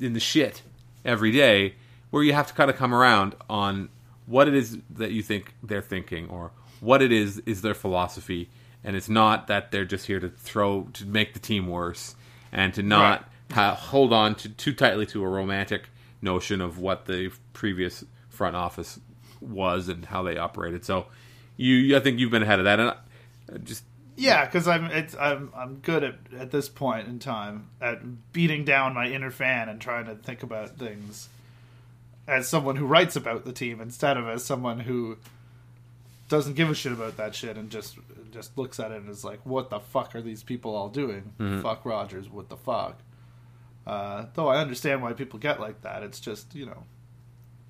Speaker 1: in the shit every day, where you have to kind of come around on what it is that you think they're thinking, or what it is is their philosophy, and it's not that they're just here to throw to make the team worse and to not ha- hold on to too tightly to a romantic notion of what the previous front office was and how they operated. So, you I think you've been ahead of that, and I, uh, just
Speaker 2: Yeah, because I'm it's I'm I'm good at at this point in time at beating down my inner fan and trying to think about things as someone who writes about the team instead of as someone who doesn't give a shit about that shit and just just looks at it and is like, what the fuck are these people all doing? Fuck Rogers, what the fuck? Uh, though I understand why people get like that. It's just you know,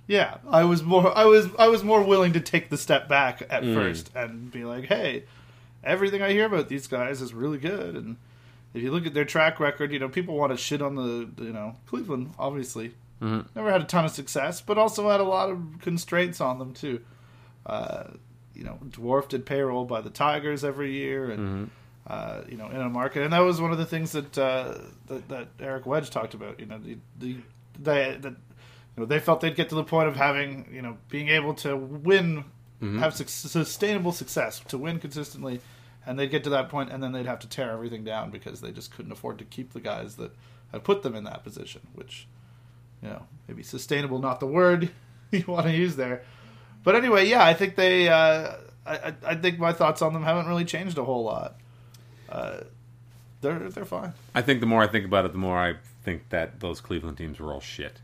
Speaker 2: yeah. I was more I was I was more willing to take the step back at first and be like, hey, everything I hear about these guys is really good. And if you look at their track record, you know, people want to shit on the, you know, Cleveland, obviously. Never had a ton of success, but also had a lot of constraints on them, too. Uh, you know, dwarfed in payroll by the Tigers every year and, uh, you know, in a market. And that was one of the things that, uh, that, that Eric Wedge talked about, you know, the, the, they, that, you know, they felt they'd get to the point of having, you know, being able to win have su- sustainable success to win consistently, and they'd get to that point, and then they'd have to tear everything down because they just couldn't afford to keep the guys that had put them in that position. Which, you know, maybe sustainable not the word (laughs) you want to use there, but anyway, yeah, I think they. Uh, I, I think my thoughts on them haven't really changed a whole lot. Uh, they're they're fine.
Speaker 1: I think the more I think about it, the more I think that those Cleveland teams were all shit,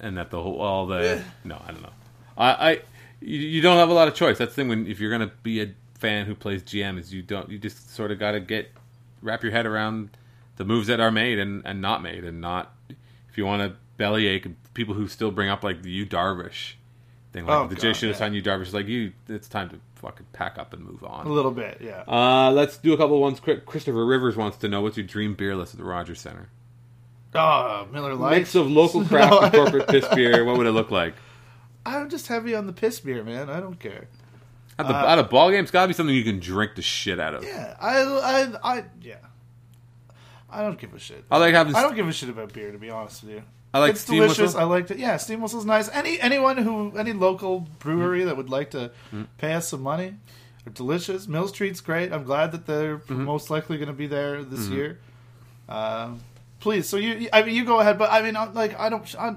Speaker 1: and that the whole all the no, I don't know. I, I you, you don't have a lot of choice. That's the thing when if you're gonna be a fan who plays GM is you don't you just sort of got to get wrap your head around the moves that are made and, and not made, and not if you want to bellyache people who still bring up like the Yu Darvish thing, like
Speaker 2: Oh,
Speaker 1: the
Speaker 2: God,
Speaker 1: Jay
Speaker 2: yeah.
Speaker 1: signed Yu Darvish. is Like you, it's time to fucking pack up and move on.
Speaker 2: A little bit, yeah.
Speaker 1: Uh, let's do a couple ones quick. Christopher Rivers wants to know what's your dream beer list at the Rogers Center.
Speaker 2: Oh, Miller Lite.
Speaker 1: Mix of local (laughs) craft
Speaker 2: No,
Speaker 1: and corporate piss beer. What would it look like?
Speaker 2: I'm just heavy on the piss beer, man. I don't care.
Speaker 1: At the at a ball game, it's got to be something you can drink the shit out of.
Speaker 2: Yeah, I, I, I, yeah. I don't give a shit.
Speaker 1: I like having.
Speaker 2: I don't give a shit about beer, to be honest with you.
Speaker 1: I like
Speaker 2: it's
Speaker 1: steam
Speaker 2: delicious.
Speaker 1: whistle.
Speaker 2: I liked it. Yeah, steam whistle's nice. Any anyone who any local brewery
Speaker 1: Mm.
Speaker 2: that would like to pay us some money, are delicious. Mill Street's great. I'm glad that they're
Speaker 1: Mm-hmm.
Speaker 2: most likely going to be there this year. Um, please, so you, I mean, you go ahead, but I mean, I'm, like, I don't, I,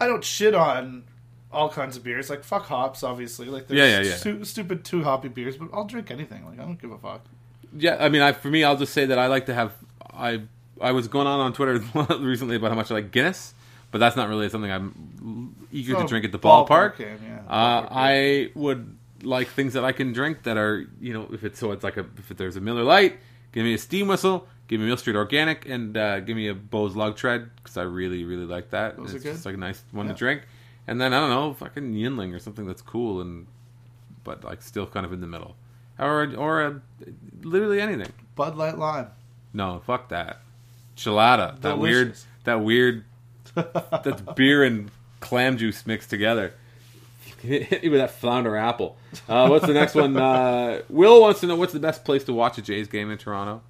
Speaker 2: I don't shit on all kinds of beers. Like fuck hops, obviously. Like there's
Speaker 1: Yeah, yeah, yeah.
Speaker 2: stu- stupid two hoppy beers, but I'll drink anything. Like I don't give a fuck.
Speaker 1: Yeah, I mean, I, for me, I'll just say that I like to have. I I was going on on Twitter (laughs) recently about how much I like Guinness, but that's not really something I'm eager to
Speaker 2: Oh,
Speaker 1: drink at the
Speaker 2: ballpark
Speaker 1: ballpark.
Speaker 2: game, yeah.
Speaker 1: Uh. I would like things that I can drink that are you know if it's so it's like a if there's a Miller Lite, give me a steam whistle, give me Mill Street Organic, and uh, give me a Beau's Lug Tread because I really really like that.
Speaker 2: Those
Speaker 1: it's just like a nice one
Speaker 2: Yeah.
Speaker 1: to drink, and then I don't know fucking Yuengling or something that's cool and but like still kind of in the middle, or or a, literally anything.
Speaker 2: Bud Light Lime.
Speaker 1: No, fuck that. Chelada. That weird. That weird. (laughs) that's beer and clam juice mixed together. Hit you with that flounder apple. Uh, what's the next one? Uh, Will wants to know what's the best place to watch a Jays game in Toronto.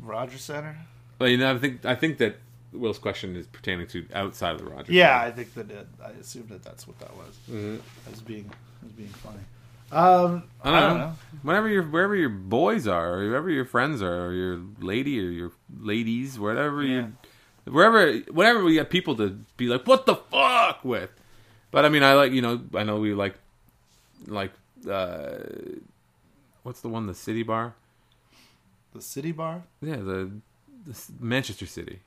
Speaker 2: Rogers Center.
Speaker 1: Well, you know, I think I think that Will's question is pertaining to outside of the Rogers.
Speaker 2: Yeah,
Speaker 1: Center.
Speaker 2: I think that it, I assumed that that's what that was.
Speaker 1: Mhm.
Speaker 2: As being as being funny. Um,
Speaker 1: I don't, know. Whenever your wherever your boys are, or wherever your friends are, or your lady or your ladies, wherever
Speaker 2: Yeah.
Speaker 1: you wherever, whenever we have people to be like, "What the fuck?" with. But I mean, I like you know, I know we like, like, uh, what's the one, the City Bar?
Speaker 2: The City Bar.
Speaker 1: Yeah, the, the Manchester City.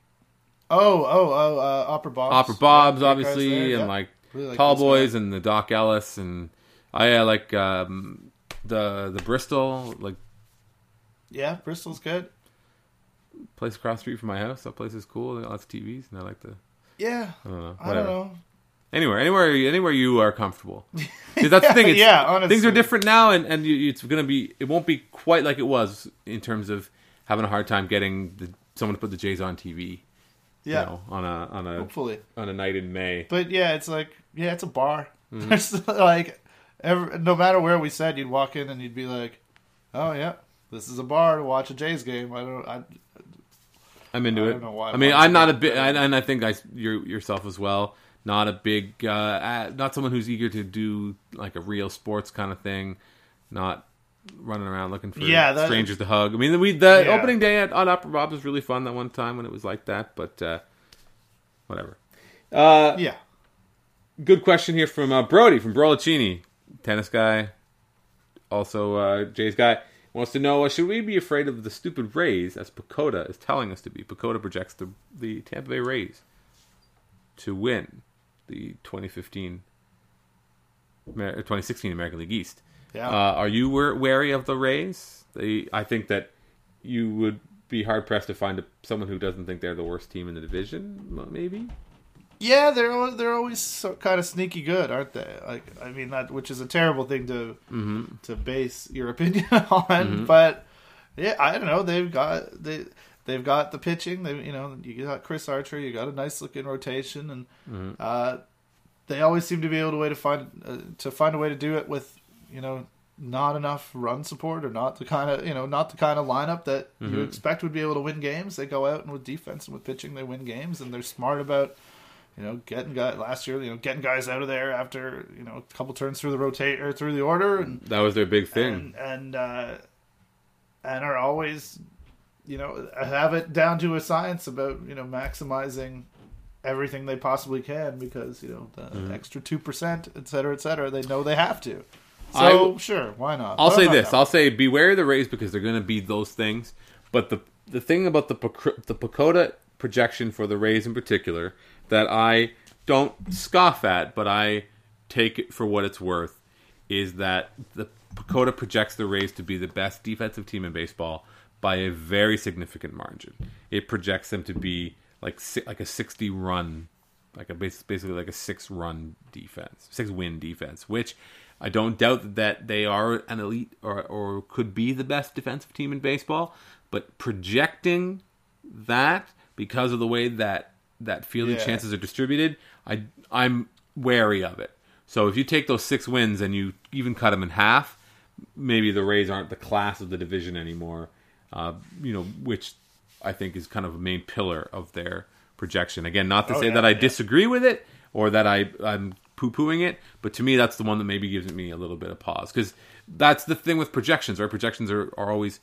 Speaker 2: Oh, oh, oh, uh, Opera Bob's.
Speaker 1: Opera Bob's,
Speaker 2: Yeah,
Speaker 1: obviously,
Speaker 2: there,
Speaker 1: and
Speaker 2: yeah.
Speaker 1: like
Speaker 2: Really like
Speaker 1: Tall Boys
Speaker 2: guys.
Speaker 1: and the Doc Ellis, and I uh, like um, the the Bristol like
Speaker 2: Yeah, Bristol's good.
Speaker 1: place across the street from my house. That place is cool. They got lots of TVs, and I like the
Speaker 2: Yeah.
Speaker 1: I don't know
Speaker 2: I don't know.
Speaker 1: Anywhere, anywhere, anywhere you are comfortable. (laughs) that's the thing. It's,
Speaker 2: Yeah, honestly.
Speaker 1: things are different now, and and you, it's gonna be. It won't be quite like it was in terms of having a hard time getting the, someone to put the Jays on TV.
Speaker 2: Yeah.
Speaker 1: You know, on a on a
Speaker 2: Hopefully.
Speaker 1: on a night in May.
Speaker 2: But yeah, it's like yeah, it's a bar.
Speaker 1: Mm-hmm. (laughs)
Speaker 2: There's like every, no matter where we said, you'd walk in and you'd be like, "Oh yeah, this is a bar to watch a Jays game." I don't. I,
Speaker 1: I'm into
Speaker 2: I
Speaker 1: it.
Speaker 2: don't know why
Speaker 1: I mean,
Speaker 2: I'm
Speaker 1: not a big, and I think I, you yourself as well. Not a big, uh, not someone who's eager to do like a real sports kind of thing. Not running around looking for
Speaker 2: Yeah, that-
Speaker 1: strangers to hug. I mean, we the
Speaker 2: Yeah.
Speaker 1: opening day at, on Opera Bob was really fun that one time when it was like that. But uh, whatever. Uh,
Speaker 2: yeah.
Speaker 1: good question here from uh, Brody from Brolacini, tennis guy, also uh, Jay's guy. Wants to know: uh, Should we be afraid of the stupid Rays as PECOTA is telling us to be? PECOTA projects the the Tampa Bay Rays to win the 2015, Amer- 2016 American League East.
Speaker 2: Yeah.
Speaker 1: Uh, are you wary of the Rays? They, I think that you would be hard pressed to find a, someone who doesn't think they're the worst team in the division. Maybe.
Speaker 2: Yeah, they're they're always so kind of sneaky good, aren't they? Like, I mean, that which is a terrible thing to
Speaker 1: Mm-hmm.
Speaker 2: to base your (laughs) opinion on. But yeah, I don't know. They've got they they've got the pitching. They you know you got Chris Archer. You got a nice looking rotation, and
Speaker 1: Mm-hmm.
Speaker 2: uh, they always seem to be able to way to find uh, to find a way to do it with you know not enough run support or not the kind of you know not the kind of lineup that
Speaker 1: Mm-hmm.
Speaker 2: you expect would be able to win games. They go out and with defense and with pitching they win games, and they're smart about you know, getting guy last year, you know, getting guys out of there after you know a couple turns through the rotate or through the order, and
Speaker 1: That was their big thing.
Speaker 2: and and uh, and are always, you know, have it down to a science about you know maximizing everything they possibly can because you know the
Speaker 1: Mm-hmm.
Speaker 2: extra two percent, et cetera, et cetera. They know they have to. So
Speaker 1: I
Speaker 2: sure, why not?
Speaker 1: I'll
Speaker 2: But
Speaker 1: say
Speaker 2: not
Speaker 1: this.
Speaker 2: down.
Speaker 1: I'll say beware of the Rays because they're going to be those things. But the the thing about the the PECOTA projection for the Rays in particular that I don't scoff at, but I take it for what it's worth, is that the PECOTA projects the Rays to be the best defensive team in baseball by a very significant margin. It projects them to be like like a sixty run like a basically like a six run defense, six win defense, which I don't doubt that they are an elite or or could be the best defensive team in baseball, but projecting that because of the way that that fielding
Speaker 2: Yeah.
Speaker 1: chances are distributed, I I'm wary of it. So if you take those six wins and you even cut them in half, maybe the Rays aren't the class of the division anymore. Uh, you know, which I think is kind of a main pillar of their projection. Again, not to
Speaker 2: Oh,
Speaker 1: say
Speaker 2: yeah,
Speaker 1: that I
Speaker 2: yeah.
Speaker 1: disagree with it or that I I'm poo pooing it, but to me that's the one that maybe gives me a little bit of pause because that's the thing with projections. Right, projections are are always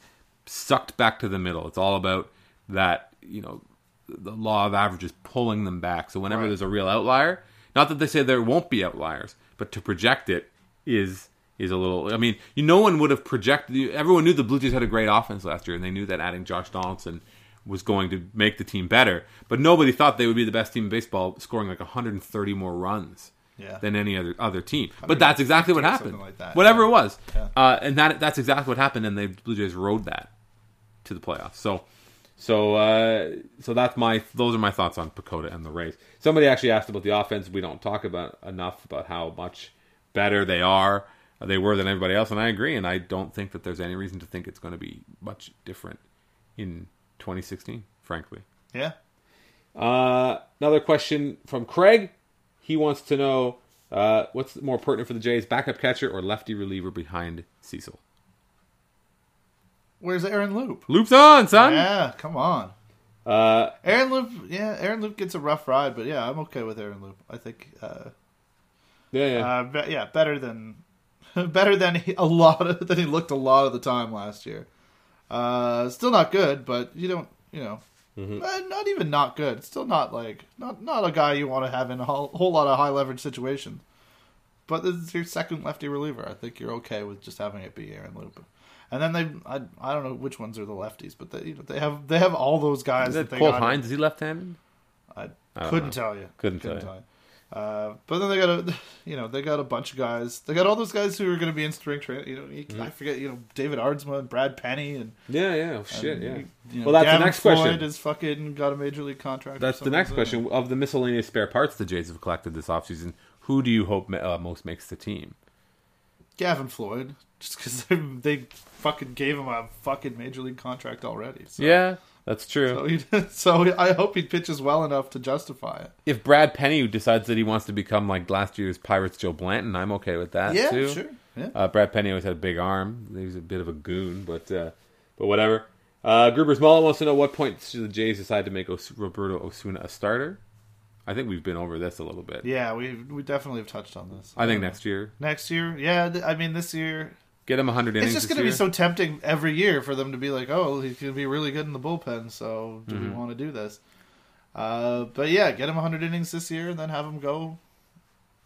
Speaker 1: sucked back to the middle. It's all about that you know the law of averages pulling them back. So whenever
Speaker 2: Right.
Speaker 1: there's a real outlier, not that they say there won't be outliers, but to project it is is a little. I mean, you no one would have projected. Everyone knew the Blue Jays had a great offense last year, and they knew that adding Josh Donaldson was going to make the team better. But nobody thought they would be the best team in baseball, scoring like 130 more runs
Speaker 2: Yeah.
Speaker 1: than any other other team. But that's exactly what happened.
Speaker 2: like that,
Speaker 1: Whatever
Speaker 2: yeah.
Speaker 1: it was,
Speaker 2: Yeah.
Speaker 1: uh, and that that's exactly what happened. And the Blue Jays rode that to the playoffs. So, so, uh, so that's my those are my thoughts on PECOTA and the Rays. Somebody actually asked about the offense. We don't talk about enough about how much better they are. uh, They were than everybody else, and I agree. And I don't think that there's any reason to think it's going to be much different in 2016. Frankly,
Speaker 2: yeah.
Speaker 1: uh, another question from Craig. He wants to know uh, what's more pertinent for the Jays: backup catcher or lefty reliever behind Cecil.
Speaker 2: Where's Aaron Loup?
Speaker 1: Loops on, son.
Speaker 2: Yeah, come on.
Speaker 1: Uh,
Speaker 2: Aaron Loup, yeah, Aaron Loup gets a rough ride, but yeah, I'm okay with Aaron Loup. I think, uh,
Speaker 1: yeah, yeah.
Speaker 2: uh, be- yeah, better than, (laughs) better than he, a lot of, than he looked a lot of the time last year. Uh, still not good, but you don't, you know,
Speaker 1: Mm-hmm.
Speaker 2: Uh, not even not good. Still not like not not a guy you want to have in a whole, whole lot of high leverage situations. But this is your second lefty reliever. I think you're okay with just having it be Aaron Loup. And then they, I, I don't know which ones are the lefties, but they, you know, they have they have all those guys.
Speaker 1: Is
Speaker 2: that they
Speaker 1: Cole
Speaker 2: got.
Speaker 1: Hines? Is he left-handed?
Speaker 2: I
Speaker 1: I
Speaker 2: couldn't
Speaker 1: know.
Speaker 2: tell you.
Speaker 1: Couldn't tell you.
Speaker 2: Uh, but then they got a, (laughs) you know, they got a bunch of guys. They got all those guys who are going to be in spring training. You know, you-
Speaker 1: Mm-hmm.
Speaker 2: I forget. You know, David Aardsma and Brad Penny and
Speaker 1: Yeah, yeah. Oh, shit,
Speaker 2: and,
Speaker 1: yeah.
Speaker 2: you know,
Speaker 1: Well, that's the
Speaker 2: Gavin
Speaker 1: next
Speaker 2: Floyd
Speaker 1: question.
Speaker 2: Has fucking got a major league contract.
Speaker 1: That's the next question. Of the miscellaneous spare parts the Jays have collected this offseason, who do you hope uh, most makes the team?
Speaker 2: Gavin Floyd, just because (laughs) they, they fucking gave him a fucking major league contract already. So,
Speaker 1: Yeah, that's true.
Speaker 2: So, he, (laughs) so I hope he pitches well enough to justify it.
Speaker 1: if Brad Penny decides that he wants to become like last year's Pirates Joe Blanton, I'm okay with that
Speaker 2: yeah,
Speaker 1: too.
Speaker 2: sure. Yeah.
Speaker 1: Uh, Brad Penny always had a big arm. He was a bit of a goon, but uh, but whatever. Uh, Gruber's Mullet wants to know what point should the Jays decide to make Os- Roberto Osuna a starter. I think we've been over this a little bit.
Speaker 2: Yeah, we we definitely have touched on this.
Speaker 1: I think next year,
Speaker 2: next year. Yeah, I mean this year.
Speaker 1: Get him 100 innings.
Speaker 2: It's just going to be so tempting every year for them to be like, "Oh, he's going to be really good in the bullpen." So, do
Speaker 1: Mm-hmm.
Speaker 2: we want to do this? Uh, but yeah, get him 100 innings this year, and then have him go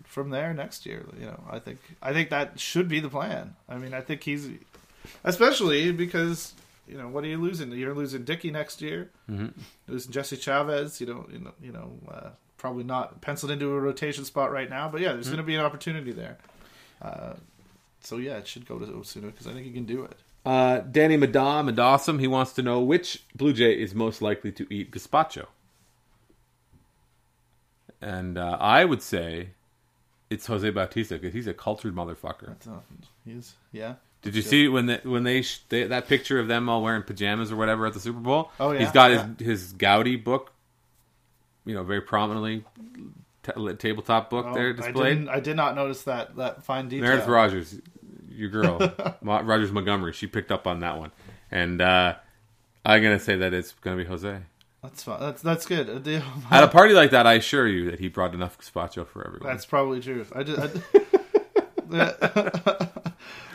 Speaker 2: from there next year. You know, I think I think that should be the plan. I mean, I think he's especially because you know what are you losing? You're losing Dickey next year.
Speaker 1: Mhm.
Speaker 2: Losing Jesse Chavez. You know, you know, you know, uh, probably not penciled into a rotation spot right now. But yeah, there's going to be an opportunity there. Uh, so yeah, it should go to Osuna because I think he can do it.
Speaker 1: Uh, Danny Madam Madawsum, he wants to know which Blue Jay is most likely to eat gazpacho. And uh, I would say it's Jose Bautista because he's a cultured motherfucker.
Speaker 2: That's, uh, he's yeah.
Speaker 1: Did you see when the, when they, sh- they that picture of them all wearing pajamas or whatever at the Super Bowl?
Speaker 2: Oh, yeah,
Speaker 1: he's got
Speaker 2: yeah.
Speaker 1: his his Gaudi book, you know, very prominently t- tabletop book
Speaker 2: Oh,
Speaker 1: there
Speaker 2: I
Speaker 1: displayed.
Speaker 2: didn't. I did not notice that that fine detail.
Speaker 1: Meredith Rogers, your girl, (laughs) Ma- Rogers Montgomery, she picked up on that one, and uh, I'm gonna say that it's gonna be Jose.
Speaker 2: That's fine. That's that's good. (laughs)
Speaker 1: At a party like that, I assure you that he brought enough gazpacho for everyone.
Speaker 2: That's probably true. I just. I, (laughs)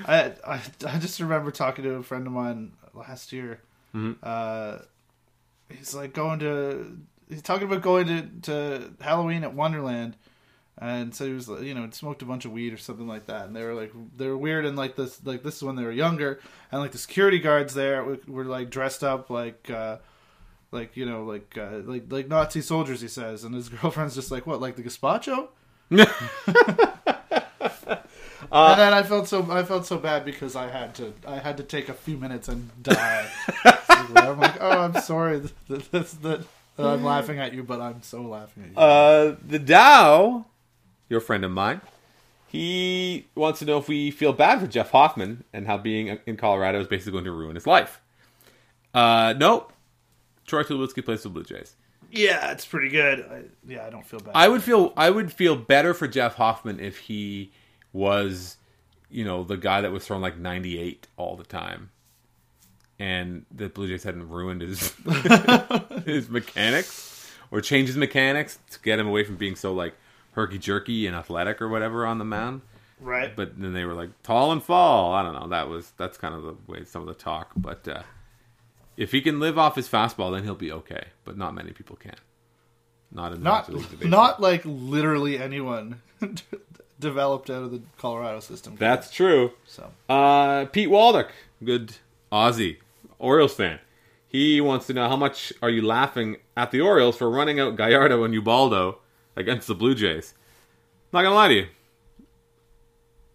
Speaker 2: I, I, I just remember talking to a friend of mine last year.
Speaker 1: Mhm.
Speaker 2: Uh, he's like going to. He's talking about going to, to Halloween at Wonderland, and so he was, you know, smoked a bunch of weed or something like that. And they were like, they were weird, and like this, like this is when they were younger, and like the security guards there were, were like dressed up like. Uh, like you know, like uh, like like Nazi soldiers, he says, and his (laughs) girlfriend's just like, "What, like the gazpacho?" (laughs) and then I felt so I felt so bad because I had to I had to take a few minutes and die. (laughs) I'm like, oh, I'm sorry that, that, that, that I'm laughing at you, but I'm so laughing at you.
Speaker 1: Uh, the Dow, your friend of mine, he wants to know if we feel bad for Jeff Hoffman and how being in Colorado is basically going to ruin his life. Uh, no. Troy Tulowitzki plays for the Blue Jays.
Speaker 2: yeah, it's pretty good. I, yeah, I don't feel bad.
Speaker 1: I would feel I would feel better for Jeff Hoffman if he was, you know, the guy that was throwing like 98 all the time, and the Blue Jays hadn't ruined his (laughs) his mechanics or changed his mechanics to get him away from being so like herky jerky and athletic or whatever on the mound.
Speaker 2: right.
Speaker 1: But then they were like tall and fall. I don't know. That was that's kind of the way some of the talk. But uh, if he can live off his fastball, then he'll be okay. But not many people can. Not in
Speaker 2: not not like literally anyone (laughs) developed out of the Colorado system.
Speaker 1: That's true.
Speaker 2: so
Speaker 1: Uh, Pete Waldock, good Aussie Orioles fan. He wants to know how much are you laughing at the Orioles for running out Gallardo and Ubaldo against the Blue Jays? Not gonna lie to you,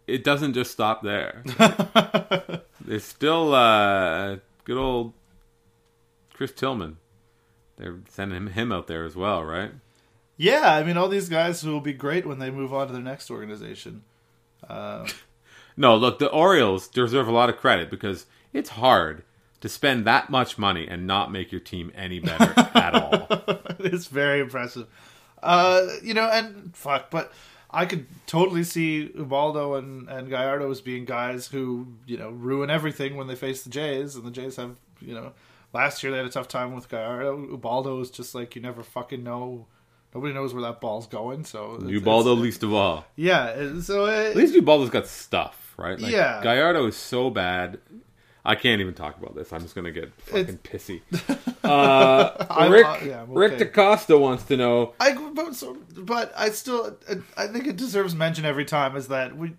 Speaker 1: it doesn't just stop there. (laughs) There's still uh, good old Chris Tillman. They're sending him, him out there as well, right?
Speaker 2: yeah, I mean, all these guys will be great when they move on to their next organization. Uh, (laughs)
Speaker 1: No, look, the Orioles deserve a lot of credit because it's hard to spend that much money and not make your team any better at all. (laughs)
Speaker 2: it's very impressive. Uh, you know, and fuck, but I could totally see Ubaldo and, and Gallardo as being guys who, you know, ruin everything when they face the Jays, and the Jays have, you know, last year they had a tough time with Gallardo. Ubaldo is just like, you never fucking know. Nobody knows where that ball's going, so. it's-
Speaker 1: Ubaldo
Speaker 2: it's-
Speaker 1: least of all.
Speaker 2: Yeah, so it,
Speaker 1: At least Ubaldo's got stuff, right? Like,
Speaker 2: Yeah.
Speaker 1: Gallardo is so bad. I can't even talk about this. I'm just gonna get fucking pissy. (laughs) Uh, Rick
Speaker 2: I- yeah, I'm
Speaker 1: Rick
Speaker 2: okay.
Speaker 1: DaCosta wants to know.
Speaker 2: I but, so, but I still I think it deserves mention every time is that we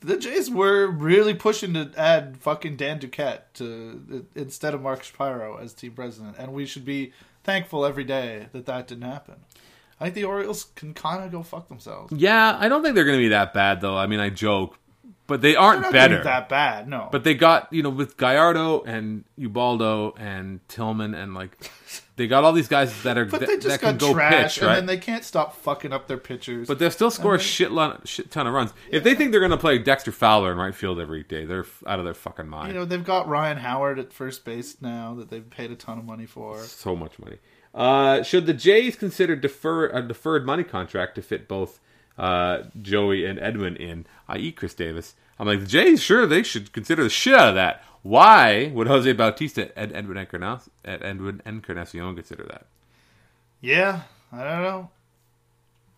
Speaker 2: the Jays were really pushing to add fucking Dan Duquette to instead of Mark Shapiro as team president, and we should be thankful every day that that didn't happen. I think the Orioles can kind of go fuck themselves.
Speaker 1: Yeah, I don't think they're gonna be that bad though. I mean, I joke, but they aren't
Speaker 2: not gonna be
Speaker 1: better.
Speaker 2: that bad, no.
Speaker 1: But they got you know with Gallardo and Ubaldo and Tillman and like (laughs) they got all these guys that are
Speaker 2: but
Speaker 1: that,
Speaker 2: they just
Speaker 1: that can
Speaker 2: got
Speaker 1: go
Speaker 2: trash,
Speaker 1: pitch,
Speaker 2: and
Speaker 1: right?
Speaker 2: then they can't stop fucking up their pitchers.
Speaker 1: But they'll still score a shit, lot, shit ton of runs. If they think they're going to play Dexter Fowler in right field every day, they're out of their fucking mind.
Speaker 2: you know they've got Ryan Howard at first base now that they've paid a ton of money for.
Speaker 1: so much money. Uh, should the Jays consider defer a deferred money contract to fit both uh, Joey and Edwin in, i.e., Chris Davis? I'm like the Jays. Sure, they should consider the shit out of that. Why would Jose Bautista and Edwin Encarnacion, Edwin Encarnacion consider that?
Speaker 2: Yeah, I don't know.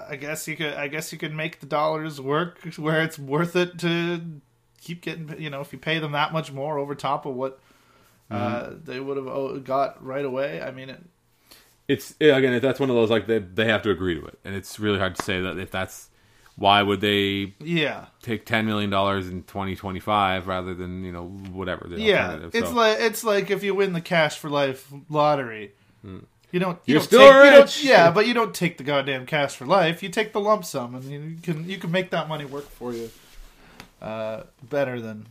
Speaker 2: I guess you could. I guess you could make the dollars work where it's worth it to keep getting. You know, if you pay them that much more over top of what uh, they would have got right away. I mean, it,
Speaker 1: It's again, that's one of those like they they have to agree to it, and it's really hard to say that if that's why would they
Speaker 2: yeah,
Speaker 1: take ten million dollars in twenty twenty five rather than you know whatever the
Speaker 2: yeah.
Speaker 1: alternative.
Speaker 2: It's
Speaker 1: So-
Speaker 2: like it's like if you win the cash for life lottery. You don't. You
Speaker 1: You're
Speaker 2: don't
Speaker 1: still
Speaker 2: take, you don't-
Speaker 1: rich.
Speaker 2: yeah, but you don't take the goddamn cash for life. You take the lump sum, and you can you can make that money work for you uh, better than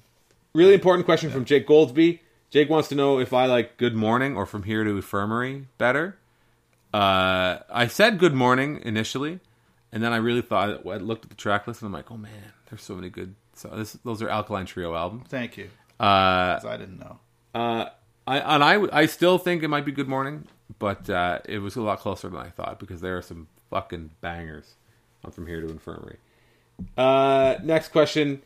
Speaker 1: Really important question from Jake Goldsby. Jake wants to know if I like Good Morning or From Here to Infirmary better. Uh, I said Good Morning initially, and then I really thought I looked at the track list and I'm like, oh man, there's so many good. So this, those are Alkaline Trio albums.
Speaker 2: Thank you.
Speaker 1: Uh,
Speaker 2: I didn't know.
Speaker 1: uh, I and I I still think it might be Good Morning, but uh, it was a lot closer than I thought because there are some fucking bangers on From Here to Infirmary. Uh, next question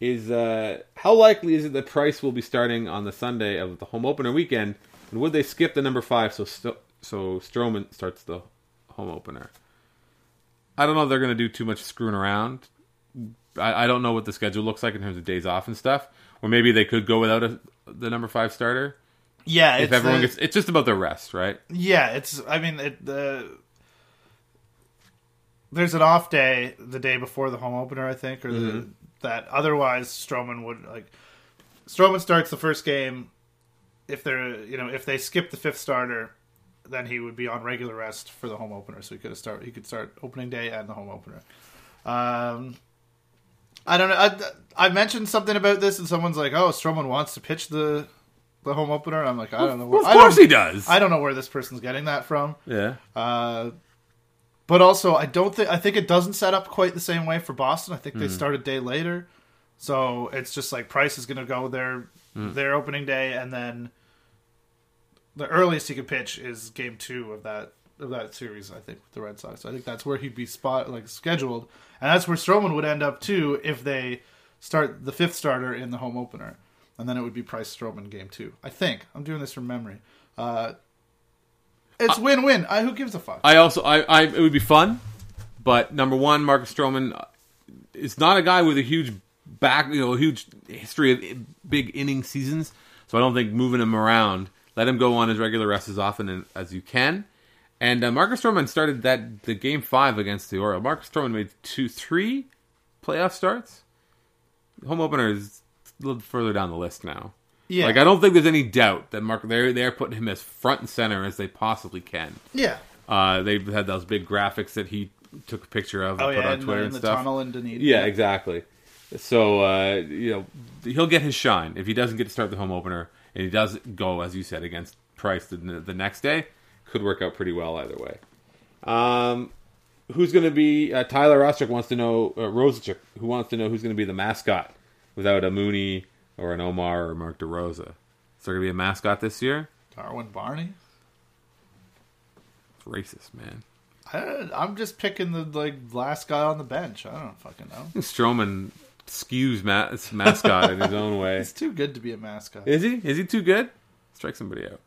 Speaker 1: is uh, how likely is it that Price will be starting on the Sunday of the home opener weekend, and would they skip the number five so Sto- so Stroman starts the home opener? I don't know if they're going to do too much screwing around. I, I don't know what the schedule looks like in terms of days off and stuff. Or maybe they could go without a, the number five starter
Speaker 2: Yeah,
Speaker 1: if
Speaker 2: it's
Speaker 1: everyone
Speaker 2: the-
Speaker 1: gets. It's just about the rest, right?
Speaker 2: Yeah, it's. I mean, it, the there's an off day the day before the home opener, I think, or the, mm-hmm. that otherwise Stroman would like. Stroman starts the first game. If they're, you know, if they skip the fifth starter, then he would be on regular rest for the home opener. So he could start. He could start opening day and the home opener. Um, I don't know. I, I mentioned something about this, and someone's like, "Oh, Stroman wants to pitch the the home opener." I'm like, I don't know.
Speaker 1: Well,
Speaker 2: where-
Speaker 1: of
Speaker 2: I
Speaker 1: course he does.
Speaker 2: I don't know where this person's getting that from.
Speaker 1: yeah.
Speaker 2: Uh, but also, I don't think I think it doesn't set up quite the same way for Boston. I think they start a day later, so it's just like Price is going to go their their opening day, and then the earliest he could pitch is Game Two of that of that series. I think with the Red Sox. So I think that's where he'd be spot like scheduled, and that's where Stroman would end up too if they start the fifth starter in the home opener, and then it would be Price Stroman Game Two. I think I'm doing this from memory. Uh, it's win-win. I, who gives a fuck?
Speaker 1: I also, I, I, it would be fun, but number one, Marcus Stroman is not a guy with a huge back, you know, a huge history of big inning seasons. So I don't think moving him around, let him go on his regular rest as often as you can. And uh, Marcus Stroman started that the game five against the Orioles. Marcus Stroman made two, three playoff starts. Home opener is a little further down the list now.
Speaker 2: Yeah.
Speaker 1: Like I don't think there's any doubt that Mark they're they're putting him as front and center as they possibly can.
Speaker 2: yeah.
Speaker 1: Uh, they've had those big graphics that he took a picture of and
Speaker 2: Oh
Speaker 1: put
Speaker 2: yeah,
Speaker 1: on Twitter and
Speaker 2: the
Speaker 1: stuff.
Speaker 2: tunnel in Dunedin.
Speaker 1: Yeah, exactly. So uh, you know he'll get his shine if he doesn't get to start the home opener and he does go as you said against Price the, the next day. Could work out pretty well either way. Um, who's going to be? Uh, Tyler Ostrick wants to know. Uh, Rosichuk, who wants to know who's going to be the mascot without a Mooney or an Omar or Mark DeRosa. Is there going to be a mascot this year?
Speaker 2: Darwin Barney.
Speaker 1: It's racist, man.
Speaker 2: I, I'm just picking the like last guy on the bench. I don't fucking know.
Speaker 1: Stroman skews ma- mascot in his own way. (laughs)
Speaker 2: He's too good to be a mascot.
Speaker 1: Is he? Is he too good? Strike somebody out.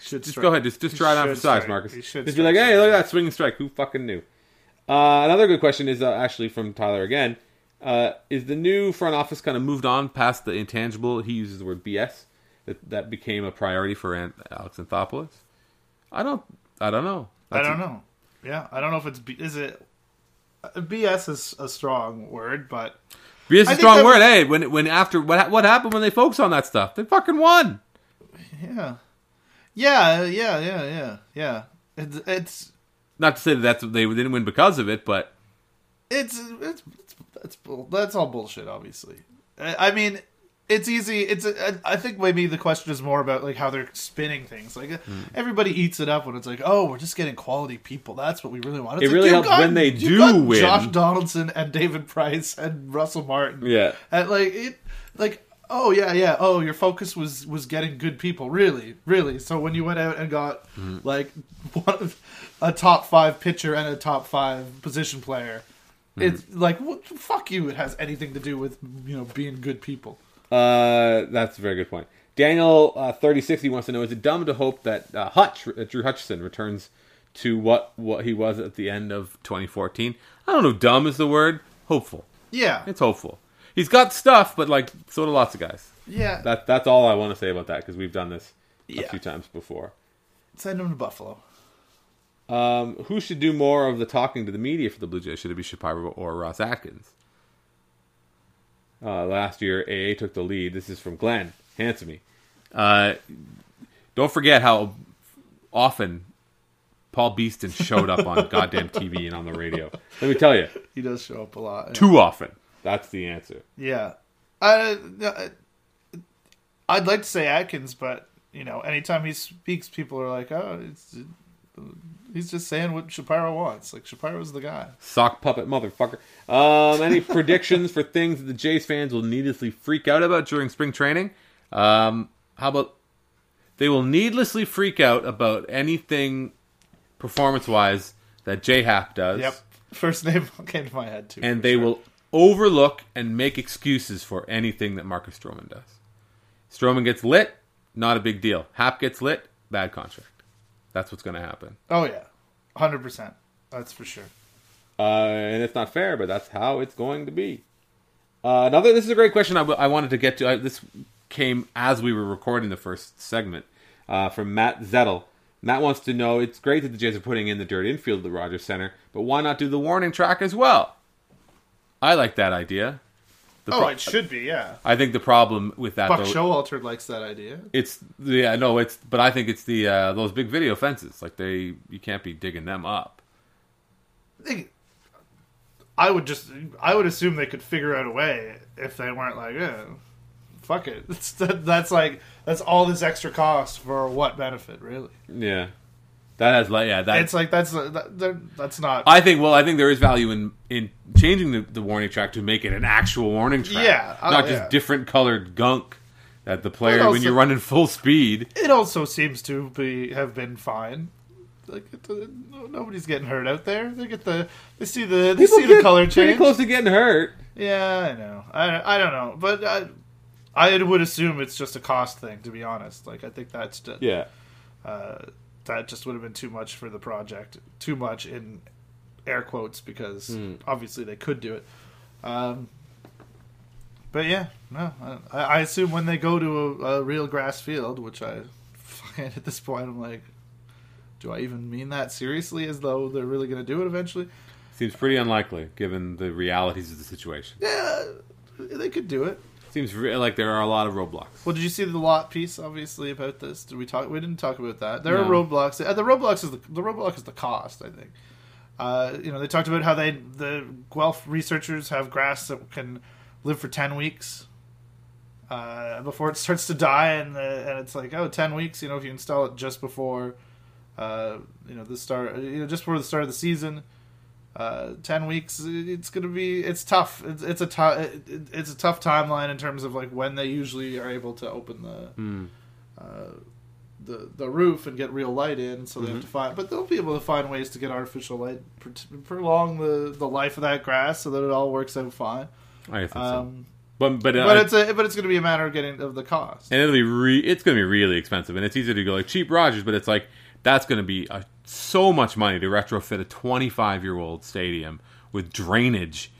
Speaker 2: should
Speaker 1: Just
Speaker 2: strike-
Speaker 1: go ahead. Just just try it on
Speaker 2: should
Speaker 1: for size. Marcus. Just be like, hey, look at that swinging strike. Who fucking knew? Uh, another good question is uh, actually from Tyler again. Uh, is the new front office kind of moved on past the intangible? He uses the word BS that, that became a priority for Ant- Alex Anthopoulos. I don't. I don't know.
Speaker 2: I don't
Speaker 1: a-
Speaker 2: know. Yeah, I don't know if it's B- is it uh, BS is a strong word, but I
Speaker 1: a strong word. Hey, when when after what what happened when they focus on that stuff? They fucking won.
Speaker 2: yeah, yeah, yeah, yeah, yeah, yeah. It's it's
Speaker 1: Not to say that that's, they didn't win because of it, but
Speaker 2: it's it's, it's that's that's all bullshit. Obviously, I mean. It's easy. It's. I I think maybe the question is more about like how they're spinning things. Like
Speaker 1: Hmm.
Speaker 2: everybody eats it up when it's like, oh, we're just getting quality people. That's what we really want. It's
Speaker 1: It
Speaker 2: like,
Speaker 1: really helps
Speaker 2: got-
Speaker 1: when they do win.
Speaker 2: Josh Donaldson and David Price and Russell Martin.
Speaker 1: yeah,
Speaker 2: And like it, like oh yeah, yeah. Oh, your focus was was getting good people. Really, really. So when you went out and got
Speaker 1: Mm-hmm.
Speaker 2: like (laughs) one, a top five pitcher and a top five position player,
Speaker 1: Mm-hmm.
Speaker 2: it's like what, fuck you. It has anything to do with you know being good people.
Speaker 1: Uh, that's a very good point. Daniel uh, He wants to know: Is it dumb to hope that uh, Hutch, uh, Drew Hutchison, returns to what what he was at the end of twenty fourteen? I don't know. Dumb is the word. Hopeful.
Speaker 2: Yeah,
Speaker 1: It's hopeful. He's got stuff, but like so do lots of guys.
Speaker 2: yeah.
Speaker 1: That that's all I want to say about that because we've done this a few times before.
Speaker 2: Send him to Buffalo.
Speaker 1: Um, who should do more of the talking to the media for the Blue Jays? Should it be Shapiro or Ross Atkins? Uh, last year, AA took the lead. This is from Glenn Hansome. Uh, don't forget how often Paul Beeston showed up on (laughs) goddamn TV and on the radio. Let me tell you,
Speaker 2: He does show up a lot.
Speaker 1: too often. That's the answer.
Speaker 2: Yeah, I, I- I'd like to say Atkins, but you know, anytime he speaks, people are like, "Oh, it's, he's just saying what Shapiro wants." Like Shapiro's the guy.
Speaker 1: Sock puppet motherfucker. Um, any (laughs) predictions for things that the Jays fans will needlessly freak out about during spring training? Um, how about they will needlessly freak out about anything performance wise that J Happ does,
Speaker 2: Yep, first name (laughs) came to my head too.
Speaker 1: and they
Speaker 2: sure.
Speaker 1: will overlook and make excuses for anything that Marcus Stroman does. Stroman gets lit, not a big deal. Happ gets lit, bad contract. That's what's going to happen.
Speaker 2: Oh yeah, hundred percent. That's for sure.
Speaker 1: uh, and it's not fair, but that's how it's going to be. Uh, another, this is a great question I, w- I wanted to get to. I, this came as we were recording the first segment uh, from Matt Zettel. Matt wants to know: It's great that the Jays are putting in the dirt infield at the Rogers Center, but why not do the warning track as well? I like that idea. The
Speaker 2: Oh,
Speaker 1: pro-
Speaker 2: it should be. Yeah,
Speaker 1: I think the problem with that
Speaker 2: Buck
Speaker 1: though,
Speaker 2: Showalter likes that idea.
Speaker 1: it's yeah no it's but I think it's the uh, those big video fences like they you can't be digging them up.
Speaker 2: They, I would just, I would assume they could figure out a way if they weren't like, eh, fuck it. (laughs) It's, that, that's like that's all this extra cost for what benefit, really?
Speaker 1: Yeah, that has like yeah that
Speaker 2: It's like that's that, that's not.
Speaker 1: I think. Well, I think there is value in in changing the, the warning track to make it an actual warning track.
Speaker 2: Yeah, oh,
Speaker 1: not just
Speaker 2: yeah.
Speaker 1: different colored gunk that the player
Speaker 2: But
Speaker 1: when you're running full speed.
Speaker 2: it also seems to be have been fine. Like it, uh, no- nobody's getting hurt out there. They get the they see the they see the color
Speaker 1: pretty
Speaker 2: change.
Speaker 1: close to getting hurt.
Speaker 2: Yeah, I know. I, I don't know, but I I would assume it's just a cost thing. To be honest, like I think that's ju-
Speaker 1: Yeah,
Speaker 2: uh, that just would have been too much for the project. Too much in air quotes because
Speaker 1: Hmm.
Speaker 2: obviously they could do it. Um, but yeah, no, I, I assume when they go to a, a real grass field, which I fucking (laughs) at this point I'm like, do I even mean that seriously? As though they're really going to do it eventually?
Speaker 1: seems pretty unlikely given the realities of the situation.
Speaker 2: Yeah, they could do it.
Speaker 1: Seems re- like there are a lot of roadblocks.
Speaker 2: Well, did you see the lot piece obviously about this? Did we talk? We didn't talk about that. There
Speaker 1: No.
Speaker 2: are roadblocks. Uh, the roadblocks is the, the roadblock is the cost. I think. Uh, you know, they talked about how they the Guelph researchers have grass that can live for ten weeks uh, before it (laughs) starts to die, and uh, and it's like oh 10 weeks. You know, if you install it just before, uh, you know, the start, you know, just before the start of the season. Uh, ten weeks. It's gonna be. It's tough. It's, it's a tough. It, it's a tough timeline in terms of like when they usually are able to open the
Speaker 1: Hmm.
Speaker 2: uh, the the roof and get real light in. So they
Speaker 1: Mm-hmm.
Speaker 2: have to find, but they'll be able to find ways to get artificial light, pr- prolong the the life of that grass so that it all works out fine.
Speaker 1: I think so.
Speaker 2: Um,
Speaker 1: But but, uh,
Speaker 2: but it's a but it's going to be a matter of getting of the cost.
Speaker 1: and it'll be re- it's going to be really expensive, and it's easy to go like cheap Rogers, but it's like that's going to be a, so much money to retrofit a 25 year old stadium with drainage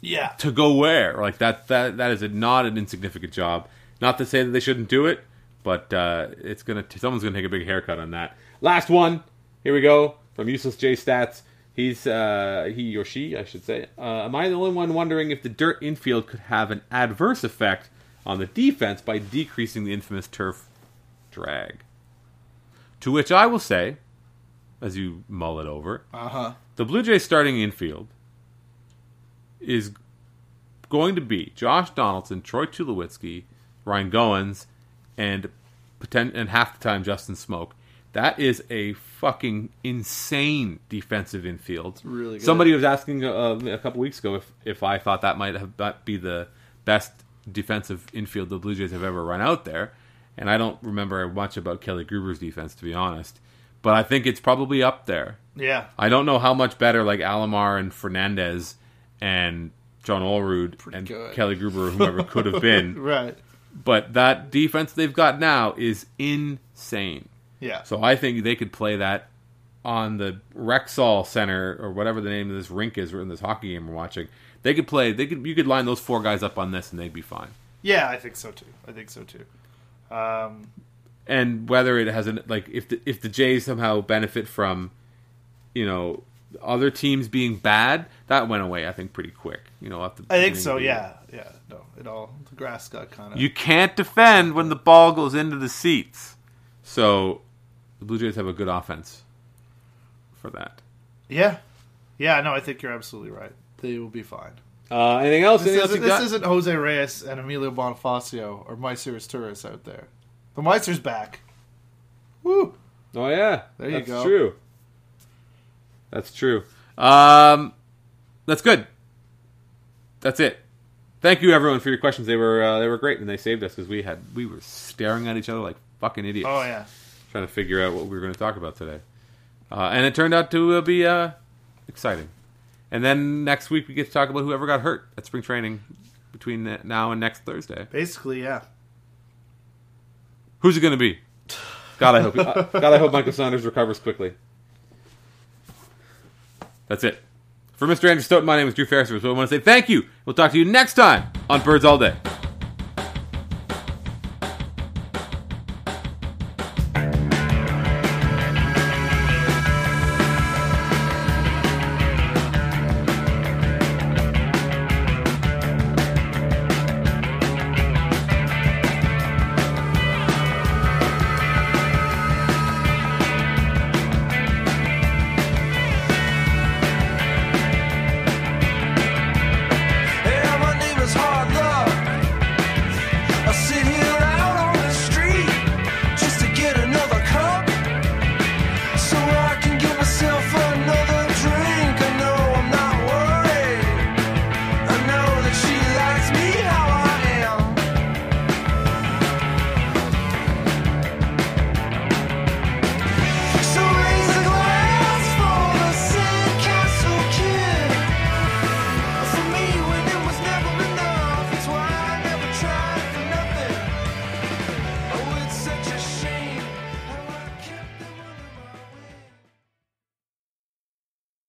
Speaker 2: Yeah,
Speaker 1: to go where? Like that that that is a, not an insignificant job. Not to say that they shouldn't do it, but uh, it's gonna someone's gonna take a big haircut on that. Last one. Here we go from useless J stats. He's uh, he or she, I should say. Uh, am I the only one wondering if the dirt infield could have an adverse effect on the defense by decreasing the infamous turf drag? To which I will say, as you mull it over,
Speaker 2: Uh huh.
Speaker 1: the Blue Jays starting infield is going to be Josh Donaldson, Troy Tulowitzki, Ryan Goins, and poten- and half the time Justin Smoak. That is a fucking insane defensive infield.
Speaker 2: really good.
Speaker 1: Somebody was asking uh, a couple weeks ago if, if I thought that might have might be the best defensive infield the Blue Jays have ever run out there, and I don't remember much about Kelly Gruber's defense to be honest, but I think it's probably up there.
Speaker 2: Yeah.
Speaker 1: I don't know how much better like Alomar and Fernandez and John Olerud and
Speaker 2: good.
Speaker 1: Kelly Gruber or whoever (laughs) could have been,
Speaker 2: Right.
Speaker 1: but that defense they've got now is insane.
Speaker 2: Yeah.
Speaker 1: So I think they could play that on the Rexall Center or whatever the name of this rink is in this hockey game we're watching. They could play. They could. You could line those four guys up on this, and they'd be fine.
Speaker 2: Yeah, I think so too. I think so too. Um,
Speaker 1: and whether it has an like if the if the Jays somehow benefit from, you know, other teams being bad, that went away. I think pretty quick. You know, at the
Speaker 2: I think so. Yeah. Yeah. No, it all the grass got kind of.
Speaker 1: You can't defend when the ball goes into the seats. So, the Blue Jays have a good offense for that.
Speaker 2: Yeah. Yeah. No, I think you're absolutely right. They will be fine.
Speaker 1: Uh, anything else?
Speaker 2: This,
Speaker 1: anything
Speaker 2: isn't,
Speaker 1: you
Speaker 2: this isn't Jose Reyes and Emilio Bonifacio or Maicer Izturis out there. The Meister's back. Woo!
Speaker 1: Oh yeah,
Speaker 2: There you go.
Speaker 1: that's
Speaker 2: go.
Speaker 1: True. That's true. Um, that's good. That's it. Thank you everyone for your questions. They were uh, they were great and they saved us because we had we were staring at each other like fucking idiots
Speaker 2: Oh yeah.
Speaker 1: trying to figure out what we were going to talk about today. Uh, and it turned out to uh, be uh, exciting. And then next week we get to talk about whoever got hurt at spring training between now and next Thursday.
Speaker 2: Basically, yeah.
Speaker 1: Who's it going to be? God, I hope. God, I hope Michael Saunders recovers quickly. That's it. For Mr. Andrew Stoeten, my name is Drew Ferris. So I want to say thank you. We'll talk to you next time on Birds All Day.